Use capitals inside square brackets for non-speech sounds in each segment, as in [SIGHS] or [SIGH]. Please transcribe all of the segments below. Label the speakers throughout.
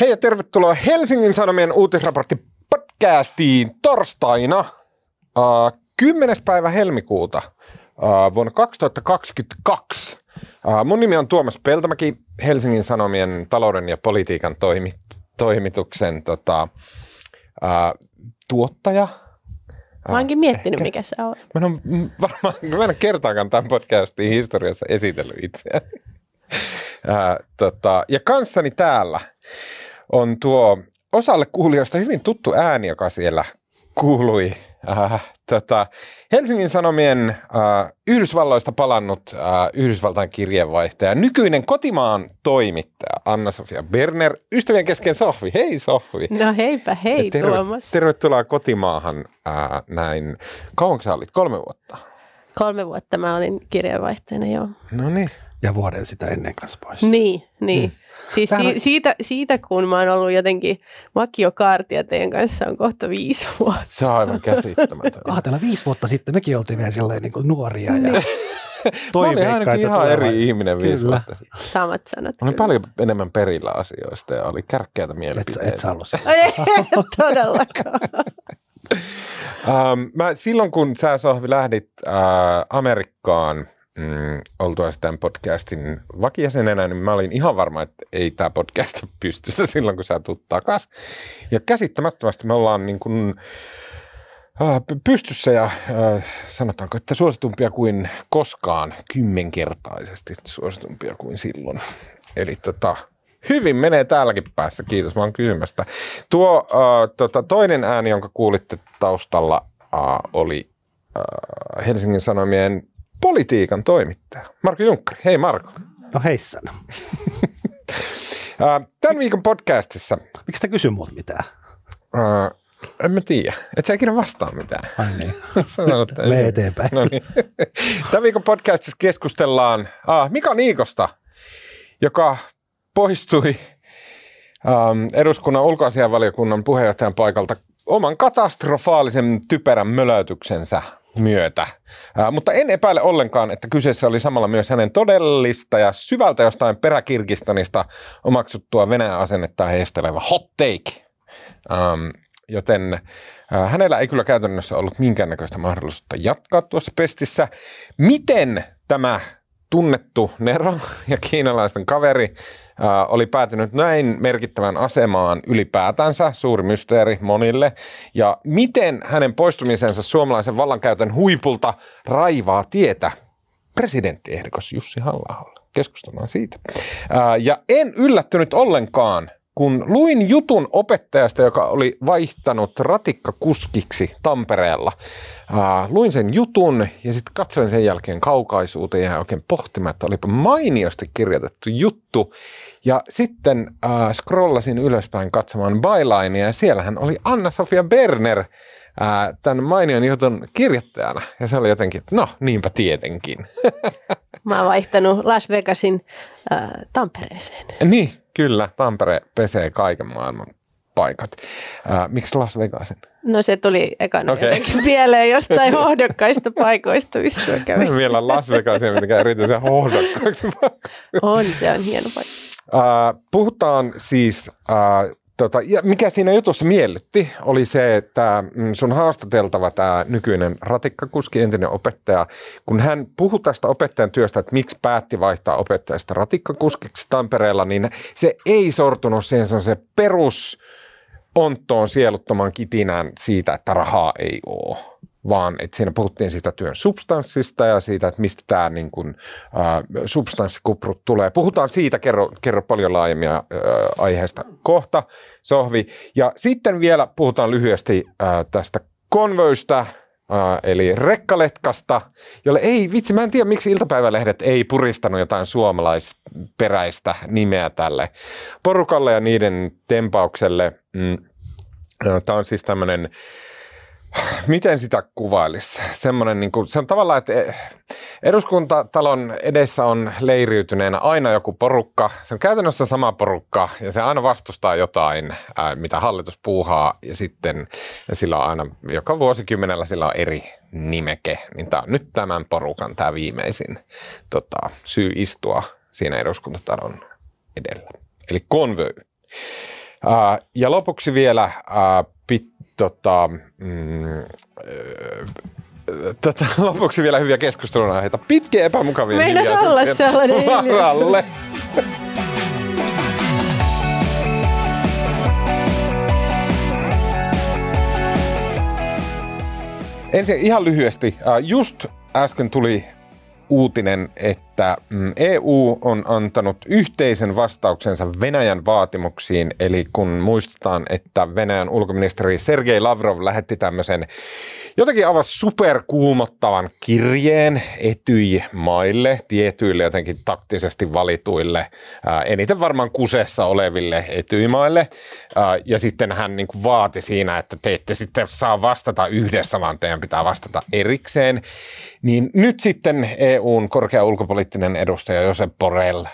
Speaker 1: Hei ja tervetuloa Helsingin Sanomien uutisraportti podcastiin torstaina äh, 10. päivä helmikuuta äh, vuonna 2022. Äh, mun nimi on Tuomas Peltomäki, Helsingin Sanomien talouden ja politiikan toimi, toimituksen tota, äh, tuottaja.
Speaker 2: Mä oonkin miettinyt, mikä se on.
Speaker 1: Mä en ole varmaan, mä en ole kertaakaan tämän podcastin historiassa esitellyt itseäni. Ää, tota, ja kanssani täällä on tuo osalle kuulijoista hyvin tuttu ääni, joka siellä kuului. Äh, tota, Helsingin Sanomien äh, Yhdysvalloista palannut äh, Yhdysvaltain kirjeenvaihtaja, nykyinen kotimaan toimittaja Anna-Sofia Berner, ystävien kesken Sohvi. Hei Sohvi.
Speaker 2: No heipä hei
Speaker 1: terve,
Speaker 2: Tuomas.
Speaker 1: Tervetuloa kotimaahan äh, näin. Kauanko sä olit? Kolme vuotta?
Speaker 2: Kolme vuotta mä olin kirjeenvaihtajana, joo.
Speaker 1: No niin.
Speaker 3: Ja vuoden sitä ennen kanssa pois.
Speaker 2: Niin, niin. Hmm. Siis
Speaker 3: Täällä-
Speaker 2: si- siitä, siitä, kun mä oon ollut jotenkin vakiokaartia teidän kanssa on kohta viisi vuotta.
Speaker 1: Se on aivan käsittämätöntä.
Speaker 3: Ajatella viisi vuotta sitten mekin oltiin vielä silleen niin kuin nuoria ja [LAUGHS]
Speaker 1: Mä olin
Speaker 3: toiveikkaita.
Speaker 1: ainakin ihan
Speaker 3: tulevaan.
Speaker 1: eri ihminen viisi
Speaker 3: Kyllä.
Speaker 1: vuotta sitten.
Speaker 2: Samat sanat.
Speaker 1: Mä olin
Speaker 2: kyllä.
Speaker 1: paljon enemmän perillä asioista ja oli kärkkäitä
Speaker 3: Et,
Speaker 1: mielipiteitä.
Speaker 3: et sä ollut se. [LAUGHS]
Speaker 2: Ei, todellakaan.
Speaker 1: Ähm, mä, silloin kun sä Sohvi lähdit äh, Amerikkaan mm, oltua tämän podcastin vakijäsenenä, niin mä olin ihan varma, että ei tämä podcast ole pystyssä [LAUGHS] silloin, kun sä tulet takas. Ja käsittämättömästi me ollaan niin kuin, äh, py- pystyssä ja äh, sanotaanko, että suositumpia kuin koskaan, kymmenkertaisesti suositumpia kuin silloin. [LAUGHS] Eli tota, hyvin menee täälläkin päässä, kiitos vaan kysymästä. Tuo äh, tota, toinen ääni, jonka kuulitte taustalla, äh, oli äh, Helsingin Sanomien politiikan toimittaja, Marko Junkkari. Hei Marko.
Speaker 3: No heissan. [LAUGHS]
Speaker 1: Tämän viikon podcastissa,
Speaker 3: Miksi te kysy muut mitään?
Speaker 1: äh, en mä tiedä, et sä ikinä vastaa mitään.
Speaker 3: Ai niin. [LAUGHS]
Speaker 1: Sanonut, että
Speaker 3: Mene eteenpäin.
Speaker 1: No niin. Tämän viikon podcastissa keskustellaan ah, Mika Niikosta, joka poistui ähm, eduskunnan ulkoasianvaliokunnan puheenjohtajan paikalta oman katastrofaalisen typerän mölötyksensä myötä. Äh, mutta en epäile ollenkaan, että kyseessä oli samalla myös hänen todellista ja syvältä jostain peräkirgistanista omaksuttua Venäjän asennetta heistelevä hot take. Ähm, joten äh, hänellä ei kyllä käytännössä ollut minkäännäköistä mahdollisuutta jatkaa tuossa pestissä. Miten tämä tunnettu Nero [LAUGHS] ja kiinalaisten kaveri äh, oli päätynyt näin merkittävän asemaan ylipäätänsä, suuri mysteeri monille, ja miten hänen poistumisensa suomalaisen vallankäytön huipulta raivaa tietä? Presidenttiehdokas Jussi halla Keskustellaan siitä. Ää, ja en yllättynyt ollenkaan, kun luin jutun opettajasta, joka oli vaihtanut ratikkakuskiksi Tampereella. Ää, luin sen jutun ja sitten katsoin sen jälkeen kaukaisuuteen ja oikein pohtimaan, että olipa mainiosti kirjoitettu juttu. Ja sitten ää, scrollasin ylöspäin katsomaan bylinea ja siellähän oli Anna-Sofia Berner ää, tämän mainion jutun kirjoittajana. Ja se oli jotenkin, että no niinpä tietenkin. [LAUGHS]
Speaker 2: Mä oon vaihtanut Las Vegasin äh, Tampereeseen.
Speaker 1: niin, kyllä. Tampere pesee kaiken maailman paikat. Ää, miksi Las Vegasin?
Speaker 2: No se tuli ekana okay. jotenkin mieleen jostain hohdokkaista paikoista, missä Mä
Speaker 1: en [LAUGHS] vielä Las Vegasia mitenkään erityisen hohdokkaaksi.
Speaker 2: On, se on hieno paikka.
Speaker 1: Ää, puhutaan siis, ää, tota, ja mikä siinä jutussa miellytti, oli se, että mm, sun haastateltava tämä nykyinen ratikkakuski, entinen opettaja, kun hän puhui tästä opettajan työstä, että miksi päätti vaihtaa opettajasta ratikkakuskiksi Tampereella, niin se ei sortunut siihen se perus onttoon sieluttoman kitinään siitä, että rahaa ei ole vaan että siinä puhuttiin siitä työn substanssista ja siitä, että mistä tämä niin kuin, ä, substanssikuprut tulee. Puhutaan siitä, kerro, kerro paljon laajemmin ä, aiheesta kohta, Sohvi. Ja sitten vielä puhutaan lyhyesti ä, tästä konvöistä, ä, eli rekkaletkasta, jolle ei, vitsi, mä en tiedä miksi iltapäivälehdet ei puristanut jotain suomalaisperäistä nimeä tälle porukalle ja niiden tempaukselle. Mm. Tämä on siis tämmöinen [SIGHS] miten sitä kuvailisi? Semmoinen, niin kuin, se on tavallaan, että eduskuntatalon edessä on leiriytyneenä aina joku porukka. Se on käytännössä sama porukka ja se aina vastustaa jotain, ää, mitä hallitus puuhaa ja sitten sillä on aina, joka vuosikymmenellä sillä on eri nimeke. Niin tämä on nyt tämän porukan tämä viimeisin tota, syy istua siinä eduskuntatalon edellä. Eli konvöy. Ja lopuksi vielä pit, tota, mm, Tota, [LAUGHS] lopuksi vielä hyviä keskustelun aiheita. Pitkiä epämukavia
Speaker 2: Meinas olla sellainen [LAUGHS]
Speaker 1: varalle. Ensin ihan lyhyesti. Just äsken tuli uutinen, että mm, EU on antanut yhteisen vastauksensa Venäjän vaatimuksiin. Eli kun muistetaan, että Venäjän ulkoministeri Sergei Lavrov lähetti tämmöisen jotenkin aivan superkuumottavan kirjeen Etyj-maille, tietyille jotenkin taktisesti valituille, ää, eniten varmaan kusessa oleville Etyj-maille. Ää, ja sitten hän niin kuin vaati siinä, että te ette sitten saa vastata yhdessä, vaan teidän pitää vastata erikseen. Niin nyt sitten EUn korkea ulkopoliittinen edustaja Josep Borrell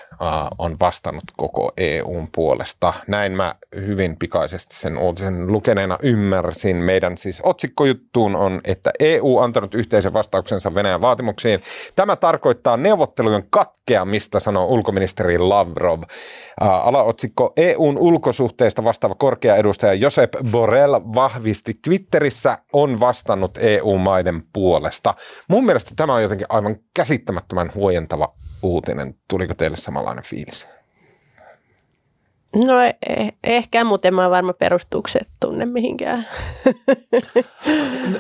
Speaker 1: on vastannut koko EUn puolesta. Näin mä hyvin pikaisesti sen uutisen lukeneena ymmärsin. Meidän siis otsikkojuttuun on, että EU antanut yhteisen vastauksensa Venäjän vaatimuksiin. Tämä tarkoittaa neuvottelujen katkeamista, sanoo ulkoministeri Lavrov. Alaotsikko EUn ulkosuhteista vastaava korkea edustaja Josep Borrell vahvisti Twitterissä on vastannut EU-maiden puolesta. Mun mielestä tämä on jotenkin aivan käsittämättömän huojentava uutinen. Tuliko teille samanlainen fiilis?
Speaker 2: No eh- ehkä, mutta en mä varma perustuuko se tunne mihinkään.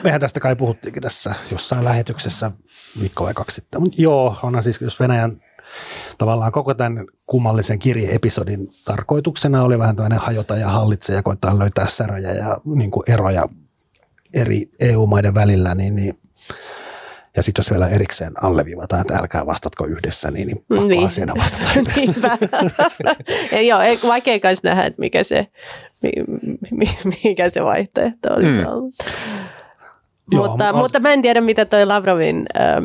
Speaker 3: Mehän tästä kai puhuttiinkin tässä jossain lähetyksessä viikko vai kaksi sitten. Mutta joo, onhan siis, jos Venäjän tavallaan koko tämän kummallisen kirjeepisodin tarkoituksena oli vähän tämmöinen hajota ja hallitse ja koittaa löytää säröjä ja niin kuin eroja eri EU-maiden välillä, niin, niin ja sitten jos vielä erikseen alleviivataan, että älkää vastatko yhdessä, niin, niin pakko niin. asiana vastata [LAUGHS]
Speaker 2: yhdessä. Joo, vaikea kanssa nähdä, että mikä se, mikä se vaihtoehto olisi mm. ollut. Joo, mutta, on... mutta mä en tiedä, mitä toi Lavrovin äh,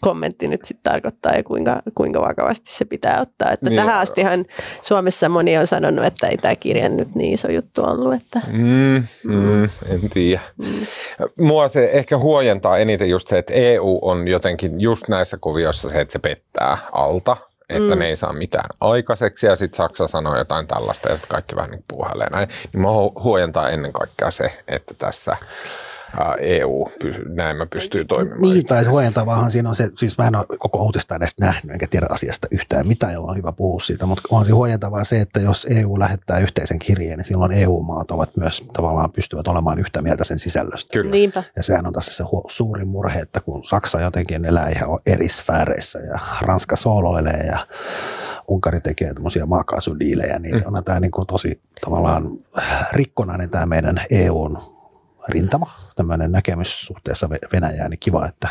Speaker 2: kommentti nyt sitten tarkoittaa ja kuinka, kuinka vakavasti se pitää ottaa. Että niin. tähän astihan Suomessa moni on sanonut, että ei tämä kirja nyt niin iso juttu ollut. Että...
Speaker 1: Mm, mm, en tiedä. Mm. Mua se ehkä huojentaa eniten just se, että EU on jotenkin just näissä kuvioissa se, että se pettää alta että mm. ne ei saa mitään aikaiseksi ja sitten Saksa sanoo jotain tällaista ja sitten kaikki vähän niin puuhailee näin. Niin mua huojentaa ennen kaikkea se, että tässä EU näin mä pystyy toimimaan.
Speaker 3: Niin, tai huojentavaahan siinä on se, siis mä en ole koko uutista edes nähnyt, enkä tiedä asiasta yhtään mitään, jolla on hyvä puhua siitä, mutta onhan se huojentavaa se, että jos EU lähettää yhteisen kirjeen, niin silloin EU-maat ovat myös tavallaan pystyvät olemaan yhtä mieltä sen sisällöstä.
Speaker 2: Kyllä. Niinpä.
Speaker 3: Ja sehän on tässä se hu- suuri murhe, että kun Saksa jotenkin elää ihan eri sfääreissä ja Ranska sooloilee ja Unkari tekee tämmöisiä maakaasudiilejä, niin mm. on tämä niin kuin tosi tavallaan rikkonainen tämä meidän EUn rintama, tämmöinen näkemys suhteessa Venäjään, niin kiva, että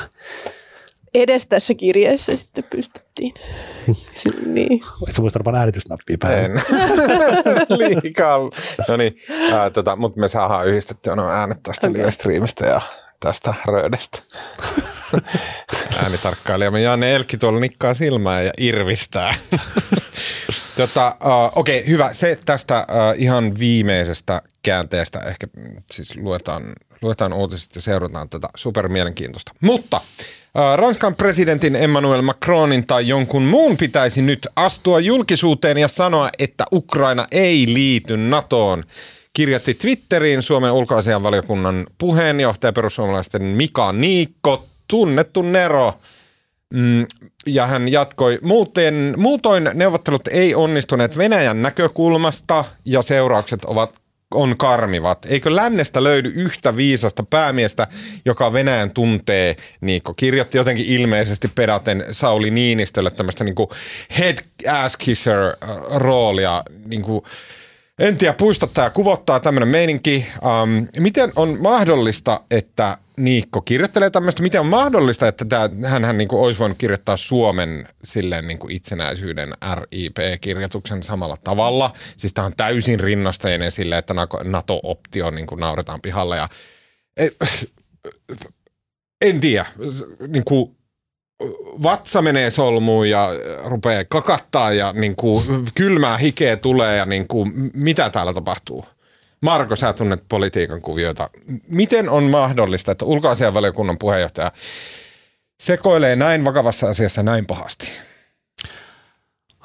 Speaker 2: Edes tässä kirjeessä sitten pystyttiin. [LAUGHS] niin.
Speaker 3: Et sä muista varmaan äänitysnappia päin. [LAUGHS]
Speaker 1: Liikaa. No niin, tota, mutta me saadaan yhdistettyä nuo äänet tästä okay. live-streamistä ja tästä röödestä. [LAUGHS] Äänitarkkailijamme Janne Elkki tuolla nikkaa silmää ja irvistää. tota, uh, Okei, okay, hyvä. Se tästä uh, ihan viimeisestä käänteestä ehkä siis luetaan, luetaan uutiset ja seurataan tätä supermielenkiintoista. Mutta Ranskan presidentin Emmanuel Macronin tai jonkun muun pitäisi nyt astua julkisuuteen ja sanoa, että Ukraina ei liity NATOon kirjoitti Twitteriin Suomen ulkoasianvaliokunnan puheenjohtaja perussuomalaisten Mika Niikko, tunnettu Nero. Mm, ja hän jatkoi, muuten, muutoin neuvottelut ei onnistuneet Venäjän näkökulmasta ja seuraukset ovat on karmivat. Eikö lännestä löydy yhtä viisasta päämiestä, joka Venäjän tuntee, Niikko kirjoitti jotenkin ilmeisesti pedaten Sauli Niinistölle tämmöistä niin head ass kisser roolia, niin kuin, en tiedä, puistottaa ja kuvottaa tämmöinen meininki. Um, miten on mahdollista, että Niikko kirjoittelee tämmöistä, miten on mahdollista, että tämä, hän niin kuin olisi voinut kirjoittaa Suomen silleen niin kuin itsenäisyyden RIP-kirjoituksen samalla tavalla. Siis tämä on täysin rinnasteinen sille, että NATO-optio niin kuin nauretaan pihalle. Ja, en tiedä, niin kuin, vatsa menee solmuun ja rupeaa kakattaa ja niin kuin, kylmää hikeä tulee ja niin kuin, mitä täällä tapahtuu? Marko, sä tunnet politiikan kuvioita. Miten on mahdollista, että ulkoasianvaliokunnan puheenjohtaja sekoilee näin vakavassa asiassa näin pahasti?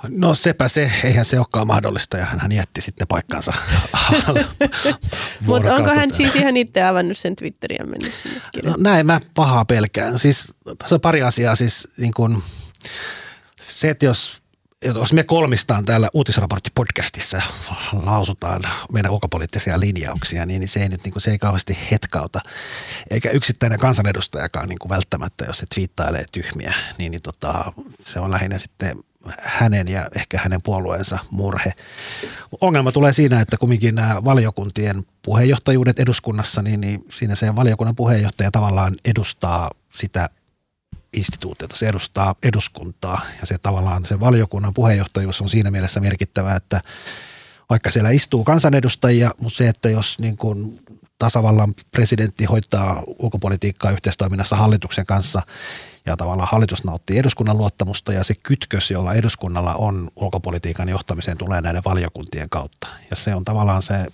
Speaker 3: No sepä se, eihän se olekaan mahdollista ja hän jätti sitten paikkansa. [LAUGHS]
Speaker 2: Mutta onko hän siis ihan itse avannut sen Twitteriä ja mennyt sinne
Speaker 3: no, Näin mä pahaa pelkään. Siis tässä on pari asiaa. Siis niin kun, se, että jos jos me kolmistaan täällä uutisraporttipodcastissa lausutaan meidän ulkopoliittisia linjauksia, niin se ei nyt niin kuin, se ei kauheasti hetkauta. Eikä yksittäinen kansanedustajakaan niin kuin välttämättä, jos se twiittailee tyhmiä, niin, niin tota, se on lähinnä sitten hänen ja ehkä hänen puolueensa murhe. Ongelma tulee siinä, että kumminkin nämä valiokuntien puheenjohtajuudet eduskunnassa, niin, niin siinä se valiokunnan puheenjohtaja tavallaan edustaa sitä instituutiota, se edustaa eduskuntaa ja se tavallaan se valiokunnan puheenjohtajuus on siinä mielessä merkittävä, että vaikka siellä istuu kansanedustajia, mutta se, että jos niin kuin tasavallan presidentti hoitaa ulkopolitiikkaa yhteistoiminnassa hallituksen kanssa ja tavallaan hallitus nauttii eduskunnan luottamusta ja se kytkös, jolla eduskunnalla on ulkopolitiikan johtamiseen tulee näiden valiokuntien kautta. Ja se on tavallaan se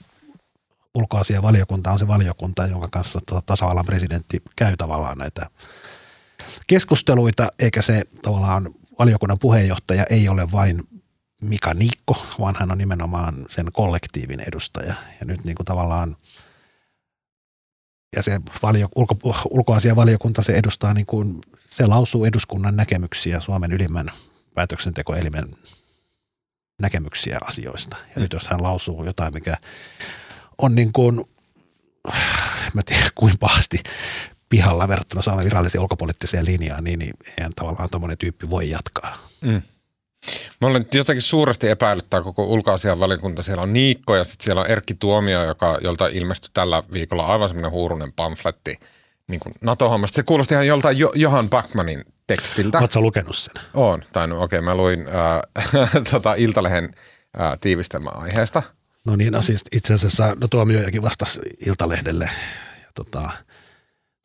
Speaker 3: ulkoasiavaliokunta on se valiokunta, jonka kanssa tuota tasavallan presidentti käy tavallaan näitä keskusteluita, eikä se tavallaan valiokunnan puheenjohtaja ei ole vain Mika Niikko, vaan hän on nimenomaan sen kollektiivin edustaja. Ja nyt niin kuin tavallaan ja se valio, ulko, ulkoasiavaliokunta, se edustaa niin kuin, se lausuu eduskunnan näkemyksiä Suomen ylimmän päätöksentekoelimen näkemyksiä asioista. Ja mm. nyt jos hän lausuu jotain, mikä on niin kuin, mä tiedän kuinka pahasti pihalla verrattuna Suomen viralliseen ulkopoliittiseen linjaan, niin, niin eihän tavallaan tuommoinen tyyppi voi jatkaa. Mm.
Speaker 1: Mä olen jotenkin suuresti epäilyttää koko ulkoasianvaliokunta. Siellä on Niikko ja sitten siellä on Erkki Tuomio, joka, jolta ilmestyi tällä viikolla aivan semmoinen huurunen pamfletti niin kuin NATO-hommasta. Se kuulosti ihan joltain jo- Johan Backmanin tekstiltä.
Speaker 3: Oletko lukenut sen?
Speaker 1: Oon, tai no, okei, okay, mä luin äh, [LAUGHS] tota Iltalehen äh, tiivistelmä aiheesta.
Speaker 3: No niin, no siis itse asiassa no, Tuomiojakin vastasi Iltalehdelle ja tota,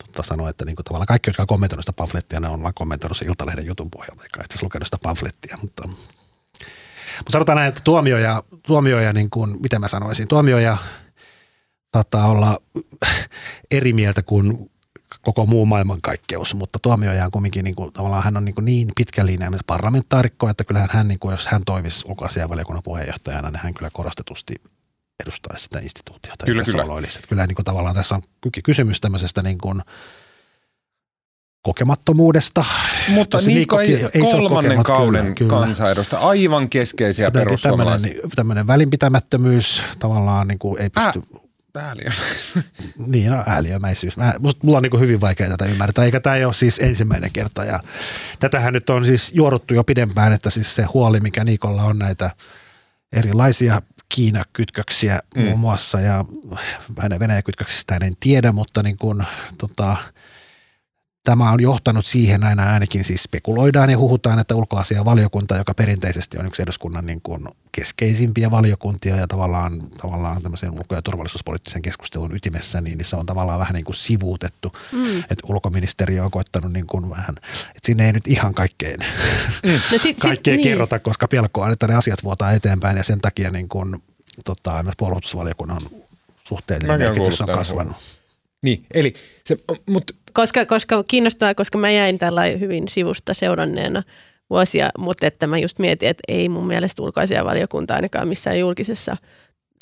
Speaker 3: tota sanoi, että niinku tavallaan kaikki, jotka on kommentoinut sitä pamflettia, ne on vaan kommentoinut sen Iltalehden jutun pohjalta, eikä itse lukenut sitä pamflettia. Mutta, mutta sanotaan näin, että tuomioja, tuomioja niin kuin, miten mä sanoisin, tuomioja saattaa olla eri mieltä kuin koko muu maailmankaikkeus, mutta tuomioja on kumminkin niin kuin, tavallaan hän on niin, kuin niin pitkä linja parlamentaarikko, että kyllähän hän, niin kuin, jos hän toimisi ulkoasianvaliokunnan puheenjohtajana, niin hän kyllä korostetusti edustaisi sitä instituutiota.
Speaker 1: Kyllä, kyllä.
Speaker 3: Olisi. Kyllä niin kuin tavallaan tässä on kysymys tämmöisestä niin kuin kokemattomuudesta.
Speaker 1: Mutta Niikko ei, ei kolmannen kauden kyllä, kansanedusta, aivan keskeisiä perussuomalaisia.
Speaker 3: Tämmöinen, tämmöinen välinpitämättömyys tavallaan niin kuin ei pysty...
Speaker 1: Ääliö. [LAUGHS]
Speaker 3: niin, no ääliömäisyys. Mä, musta, mulla on niin hyvin vaikea tätä ymmärtää, eikä tämä ei ole siis ensimmäinen kerta. Ja tätähän nyt on siis juoruttu jo pidempään, että siis se huoli, mikä Niikolla on näitä erilaisia Kiina-kytköksiä mm. muun muassa ja Venäjä-kytköksistä en tiedä, mutta niin kuin, tota, tämä on johtanut siihen aina ainakin siis spekuloidaan ja huhutaan, että ulkoasiavaliokunta, joka perinteisesti on yksi eduskunnan niin kuin keskeisimpiä valiokuntia ja tavallaan, tavallaan tämmöisen ulko- ja turvallisuuspoliittisen keskustelun ytimessä, niin se on tavallaan vähän niin kuin sivuutettu. Mm. Että ulkoministeriö on koittanut niin kuin vähän, että sinne ei nyt ihan kaikkeen, mm. no sit, kaikkea sit, niin. kerrota, niin. koska pelkoa, että ne asiat vuotaa eteenpäin ja sen takia niin kuin, tota, myös puolustusvaliokunnan suhteellinen merkitys on kasvanut.
Speaker 1: Niin, eli se, mutta
Speaker 2: koska, koska kiinnostaa, koska mä jäin tällä hyvin sivusta seuranneena vuosia, mutta että mä just mietin, että ei mun mielestä ulkoisia valiokunta ainakaan missään julkisessa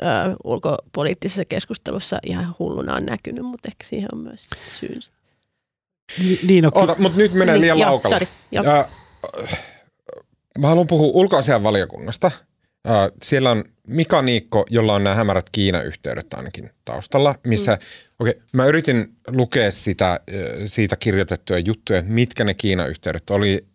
Speaker 2: ö, ulkopoliittisessa keskustelussa ihan hulluna on näkynyt, mutta ehkä siihen on myös syynsä.
Speaker 1: Niin, niin Oota, mutta nyt menee niin, liian niin, laukalle. Sorry, jo. mä haluan puhua Siellä on Mika Niikko, jolla on nämä hämärät Kiina-yhteydet ainakin taustalla, missä, mm. okei, okay, mä yritin lukea sitä, siitä kirjoitettuja juttuja, että mitkä ne Kiina-yhteydet oli.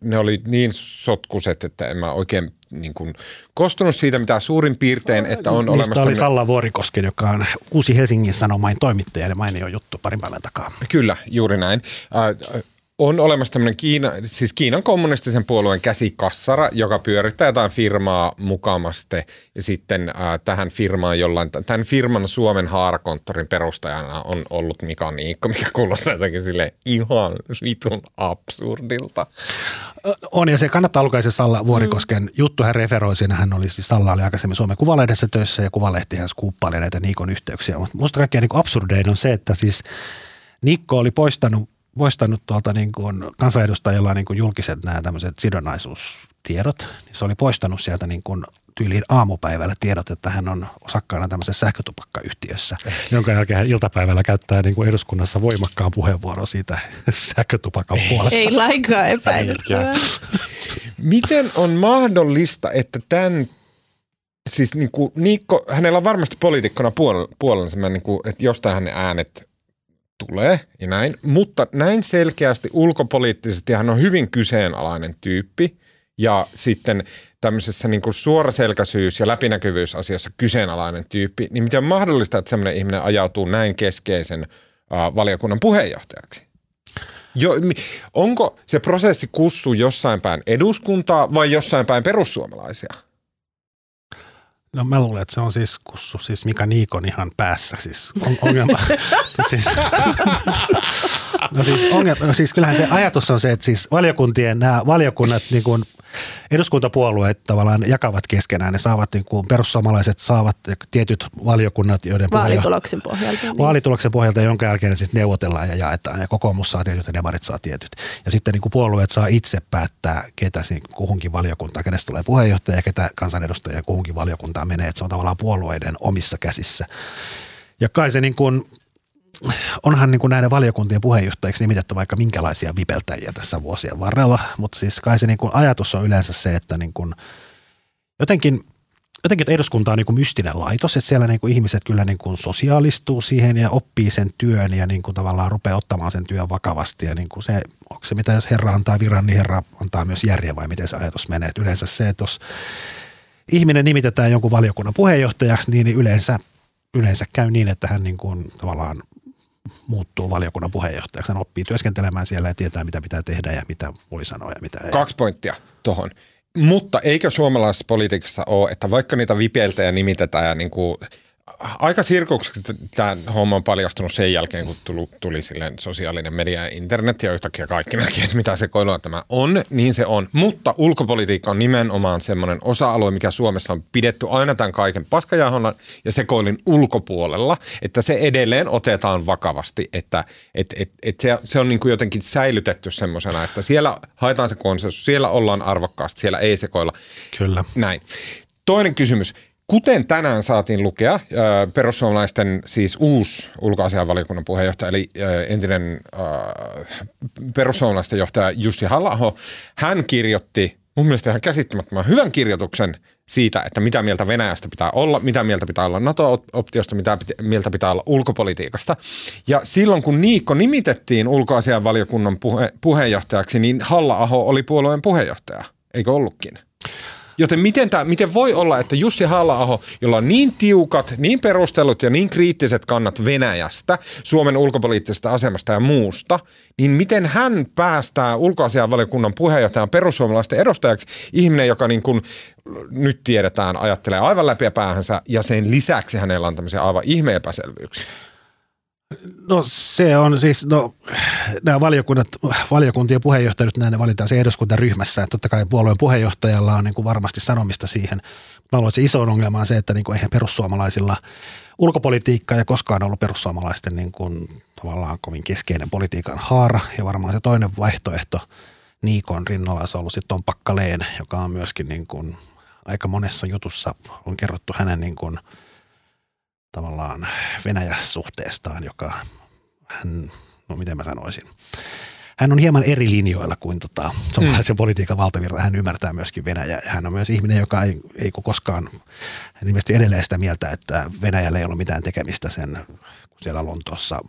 Speaker 1: Ne oli niin sotkuset, että en mä oikein niin kuin, kostunut siitä mitä suurin piirtein, että on Niistä olemassa...
Speaker 3: oli Salla Vuorikosken, joka on Uusi Helsingin Sanomain toimittaja ja mainio juttu parin päivän takaa.
Speaker 1: Kyllä, juuri näin on olemassa tämmöinen Kiina, siis Kiinan kommunistisen puolueen käsikassara, joka pyörittää jotain firmaa mukamaste ja sitten äh, tähän firmaan jollain, tämän firman Suomen haarakonttorin perustajana on ollut Mika Niikko, mikä kuulostaa jotenkin sille ihan vitun absurdilta.
Speaker 3: On ja se kannattaa lukea se Salla Vuorikosken mm. juttu. Hän referoi siinä, hän oli siis Salla oli aikaisemmin Suomen Kuvalehdessä töissä ja Kuvalehti hän skuuppaili näitä Niikon yhteyksiä. Mutta musta kaikkein niin absurdein on se, että siis Nikko oli poistanut poistanut tuolta niin kuin kansanedustajilla niin kuin julkiset nämä tämmöiset sidonnaisuus tiedot, niin se oli poistanut sieltä niin kuin tyyliin aamupäivällä tiedot, että hän on osakkaana tämmöisessä sähkötupakkayhtiössä, jonka jälkeen hän iltapäivällä käyttää niin kuin eduskunnassa voimakkaan puheenvuoron siitä sähkötupakan puolesta.
Speaker 2: Ei [LAUGHS] lainkaan epäilyttävää.
Speaker 1: Miten on mahdollista, että tämän siis niin kuin Niikko, hänellä on varmasti poliitikkona puol- puolensa, niin kuin, että jostain hänen äänet tulee ja näin, mutta näin selkeästi ulkopoliittisesti hän on hyvin kyseenalainen tyyppi ja sitten tämmöisessä niin kuin suoraselkäisyys- ja läpinäkyvyysasiassa kyseenalainen tyyppi, niin miten mahdollista, että semmoinen ihminen ajautuu näin keskeisen valiokunnan puheenjohtajaksi? Jo, onko se prosessi kussu jossain päin eduskuntaa vai jossain päin perussuomalaisia?
Speaker 3: No mä luulen, että se on siis kussu, siis Mika Niikon ihan päässä siis on, ongelma. [LAUGHS] siis, [LAUGHS] no siis, ongelma, no siis kyllähän se ajatus on se, että siis valiokuntien nämä valiokunnat niin kuin eduskuntapuolueet tavallaan jakavat keskenään. Ne saavat, niin kuin perussuomalaiset saavat tietyt valiokunnat, joiden
Speaker 2: Vaalituloksen pohjalta. Niin.
Speaker 3: Vaalituloksen pohjalta, jonka jälkeen sitten neuvotellaan ja jaetaan. Ja kokoomus saa tietyt ja demarit saa tietyt. Ja sitten niin kuin puolueet saa itse päättää, ketä kuhunkin valiokuntaan, kenestä tulee puheenjohtaja ja ketä kansanedustajia kuhunkin valiokuntaan menee. Että se on tavallaan puolueiden omissa käsissä. Ja kai se niin kuin onhan niin kuin näiden valiokuntien puheenjohtajiksi nimitetty vaikka minkälaisia vipeltäjiä tässä vuosien varrella, mutta siis kai se niin kuin ajatus on yleensä se, että niin kuin jotenkin jotenkin, että eduskunta on niin kuin mystinen laitos, että siellä niin kuin ihmiset kyllä niin kuin sosiaalistuu siihen ja oppii sen työn ja niin kuin tavallaan rupeaa ottamaan sen työn vakavasti. Ja niin kuin se, onko se mitä jos herra antaa viran, niin herra antaa myös järjen vai miten se ajatus menee. Että yleensä se, että jos ihminen nimitetään jonkun valiokunnan puheenjohtajaksi, niin yleensä, yleensä käy niin, että hän niin kuin tavallaan muuttuu valiokunnan puheenjohtajaksi. Hän oppii työskentelemään siellä ja tietää, mitä pitää tehdä ja mitä voi sanoa ja mitä ei.
Speaker 1: Kaksi pointtia tuohon. Mutta eikö suomalaisessa politiikassa ole, että vaikka niitä vipeltäjä nimitetään ja niin kuin aika sirkukseksi tämä homma on paljastunut sen jälkeen, kun tuli, tuli silleen sosiaalinen media ja internet ja yhtäkkiä kaikki näki, että mitä se koilua tämä on, niin se on. Mutta ulkopolitiikka on nimenomaan semmoinen osa-alue, mikä Suomessa on pidetty aina tämän kaiken paskajahonnan ja sekoilin ulkopuolella, että se edelleen otetaan vakavasti, että et, et, et se, se on niin kuin jotenkin säilytetty semmoisena, että siellä haetaan se konsensus, siellä ollaan arvokkaasti, siellä ei sekoilla.
Speaker 3: Kyllä.
Speaker 1: Näin. Toinen kysymys. Kuten tänään saatiin lukea, perussuomalaisten siis uusi ulkoasianvaliokunnan puheenjohtaja, eli entinen perussuomalaisten johtaja Jussi halla hän kirjoitti mun mielestä ihan käsittämättömän hyvän kirjoituksen siitä, että mitä mieltä Venäjästä pitää olla, mitä mieltä pitää olla NATO-optiosta, mitä mieltä pitää olla ulkopolitiikasta. Ja silloin kun Niikko nimitettiin ulkoasianvaliokunnan puhe, puheenjohtajaksi, niin halla oli puolueen puheenjohtaja, eikö ollutkin? Joten miten, tämä, miten voi olla, että Jussi halla jolla on niin tiukat, niin perustelut ja niin kriittiset kannat Venäjästä, Suomen ulkopoliittisesta asemasta ja muusta, niin miten hän päästää ulkoasianvaliokunnan puheenjohtajan perussuomalaisten edustajaksi ihminen, joka niin kuin nyt tiedetään ajattelee aivan läpi päähänsä ja sen lisäksi hänellä on tämmöisiä aivan ihmeepäselvyyksiä?
Speaker 3: No se on siis, no nämä valiokunnat, valiokuntien puheenjohtajat, nämä ne valitaan se eduskuntaryhmässä. Että totta kai puolueen puheenjohtajalla on niin kuin varmasti sanomista siihen. Mä luulen, että se iso ongelma on se, että niin kuin eihän perussuomalaisilla ulkopolitiikka ja koskaan ollut perussuomalaisten niin kuin tavallaan kovin keskeinen politiikan haara. Ja varmaan se toinen vaihtoehto Niikon rinnalla olisi ollut sitten Pakkaleen, joka on myöskin niin kuin aika monessa jutussa on kerrottu hänen niin kuin – tavallaan Venäjä-suhteestaan, joka hän, no miten mä sanoisin, hän on hieman eri linjoilla kuin tota, suomalaisen mm. politiikan valtavirta. Hän ymmärtää myöskin Venäjää. Hän on myös ihminen, joka ei, ei koskaan, hän ilmeisesti edelleen sitä mieltä, että Venäjällä ei ollut mitään tekemistä sen, kun siellä Lontoossa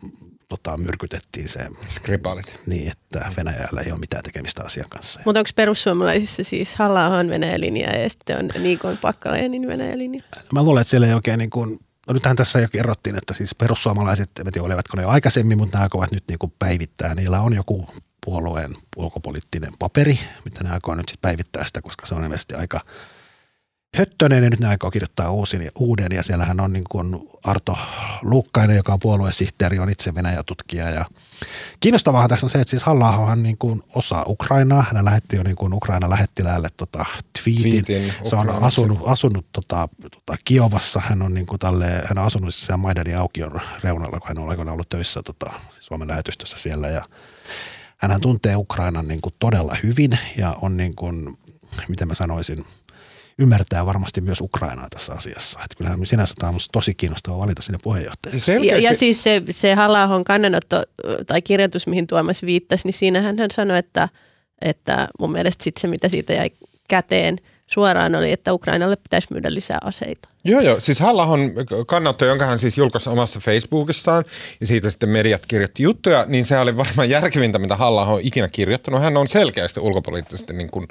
Speaker 3: tota, myrkytettiin se.
Speaker 1: Skripaalit.
Speaker 3: Niin, että Venäjällä ei ole mitään tekemistä asian kanssa.
Speaker 2: Mutta onko perussuomalaisissa siis halla on Venäjän linja ja sitten on Niikon Pakkaleenin Venäjän linja?
Speaker 3: Mä luulen, että siellä ei oikein niin kuin, No nythän tässä jo kerrottiin, että siis perussuomalaiset, en tiedä olivatko ne jo aikaisemmin, mutta nämä aikovat nyt niin kuin päivittää. Niillä on joku puolueen ulkopoliittinen paperi, mitä ne aikoo nyt sitten päivittää sitä, koska se on ilmeisesti aika höttönen ja nyt ne aikoo kirjoittaa uusin ja uuden ja siellähän on niin kuin Arto Luukkainen, joka on puoluesihteeri, on itse Venäjä-tutkija ja kiinnostavaa tässä on se, että siis halla niin kuin osaa Ukrainaa. Hän lähetti jo niin kuin Ukraina lähettiläälle tota tweetin. tweetin se on asunut, asunut tota, tota Kiovassa. Hän on, niin kuin tälle, hän on asunut siellä Maidanin aukion reunalla, kun hän on aikoinaan ollut töissä tota, Suomen lähetystössä siellä ja hän tuntee Ukrainan niin kuin todella hyvin ja on niin kuin miten mä sanoisin, ymmärtää varmasti myös Ukrainaa tässä asiassa. Että kyllähän sinänsä tämä on tosi kiinnostava valita sinne puheenjohtajaksi.
Speaker 2: Ja, ja siis se, se halla kannanotto tai kirjoitus, mihin Tuomas viittasi, niin siinähän hän sanoi, että, että mun mielestä sit se, mitä siitä jäi käteen – suoraan oli, että Ukrainalle pitäisi myydä lisää aseita.
Speaker 1: Joo, joo. Siis Hallahon kannatto, jonka hän siis julkaisi omassa Facebookissaan ja siitä sitten mediat kirjoitti juttuja, niin se oli varmaan järkevintä, mitä Halla on ikinä kirjoittanut. Hän on selkeästi ulkopoliittisesti niin kuin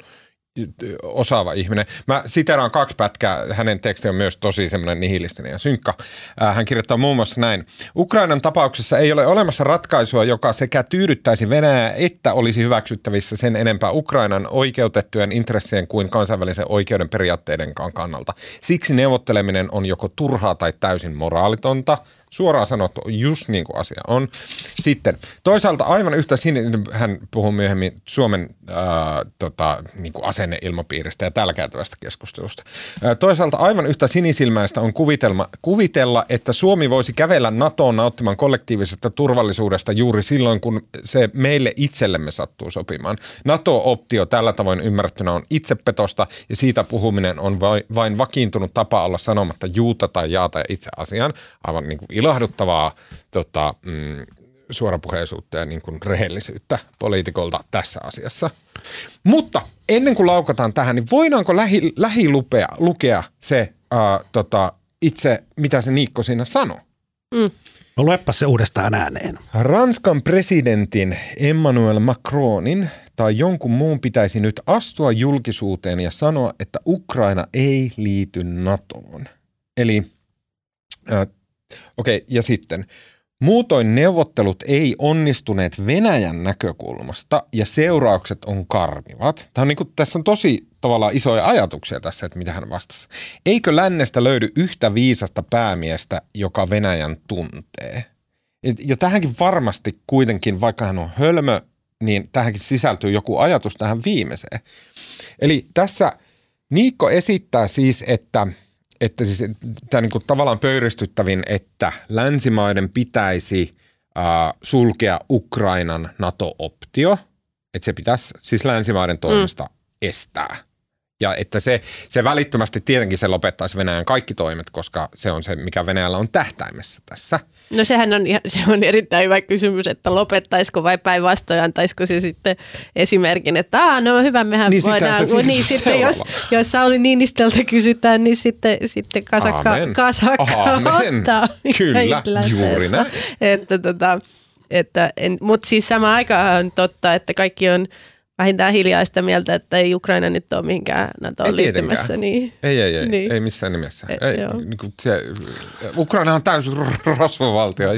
Speaker 1: osaava ihminen. Mä siteraan kaksi pätkää, hänen teksti on myös tosi semmoinen nihilistinen ja synkkä. Äh, hän kirjoittaa muun muassa näin. Ukrainan tapauksessa ei ole olemassa ratkaisua, joka sekä tyydyttäisi Venäjää että olisi hyväksyttävissä sen enempää Ukrainan oikeutettujen intressien kuin kansainvälisen oikeuden periaatteidenkaan kannalta. Siksi neuvotteleminen on joko turhaa tai täysin moraalitonta – Suoraan sanottu, just niin kuin asia on. Sitten toisaalta aivan yhtä sininen, hän puhuu myöhemmin Suomen ää, tota, niin kuin asenneilmapiiristä ja tällä käytävästä keskustelusta. Ää, toisaalta aivan yhtä sinisilmäistä on kuvitelma, kuvitella, että Suomi voisi kävellä NATOon nauttimaan kollektiivisesta turvallisuudesta juuri silloin, kun se meille itsellemme sattuu sopimaan. NATO-optio tällä tavoin ymmärrettynä on itsepetosta ja siitä puhuminen on vain vakiintunut tapa olla sanomatta juuta tai jaata itse asiaan, aivan niin kuin ilahduttavaa tota, mm, suorapuheisuutta ja niin kuin rehellisyyttä poliitikolta tässä asiassa. Mutta ennen kuin laukataan tähän, niin voidaanko lähi, lähilupea lukea se uh, tota, itse, mitä se Niikko siinä sanoi?
Speaker 3: Mm. No luepa se uudestaan ääneen.
Speaker 1: Ranskan presidentin Emmanuel Macronin tai jonkun muun pitäisi nyt astua julkisuuteen ja sanoa, että Ukraina ei liity NATOon. Eli Okei, ja sitten. Muutoin neuvottelut ei onnistuneet Venäjän näkökulmasta ja seuraukset on karmivat. Tämä on niin kuin, tässä on tosi tavallaan isoja ajatuksia tässä, että mitä hän vastasi. Eikö lännestä löydy yhtä viisasta päämiestä, joka Venäjän tuntee? Ja tähänkin varmasti kuitenkin, vaikka hän on hölmö, niin tähänkin sisältyy joku ajatus tähän viimeiseen. Eli tässä Niikko esittää siis, että – että siis tämä niin kuin tavallaan pöyristyttävin, että länsimaiden pitäisi äh, sulkea Ukrainan NATO-optio, että se pitäisi siis länsimaiden toimesta mm. estää. Ja että se, se välittömästi tietenkin se lopettaisi Venäjän kaikki toimet, koska se on se, mikä Venäjällä on tähtäimessä tässä –
Speaker 2: No sehän on, se on erittäin hyvä kysymys, että lopettaisiko vai päinvastoin antaisiko se sitten esimerkin, että Aa, no hyvä, mehän niin voidaan, se niin sitten jos, jos Sauli Niinistöltä kysytään, niin sitten, sitten kasakka, kasakka Amen. ottaa. [LAUGHS]
Speaker 1: Kyllä, juuri näin. [LAUGHS]
Speaker 2: että, tota, että, mutta siis sama aikaan on totta, että kaikki on vähintään hiljaista mieltä, että ei Ukraina nyt ole mihinkään NATOon liittymässä. Niin,
Speaker 1: ei, ei, ei, niin. ei missään nimessä. Et, ei, niin kuin se, Ukraina on täysin rasvavaltio.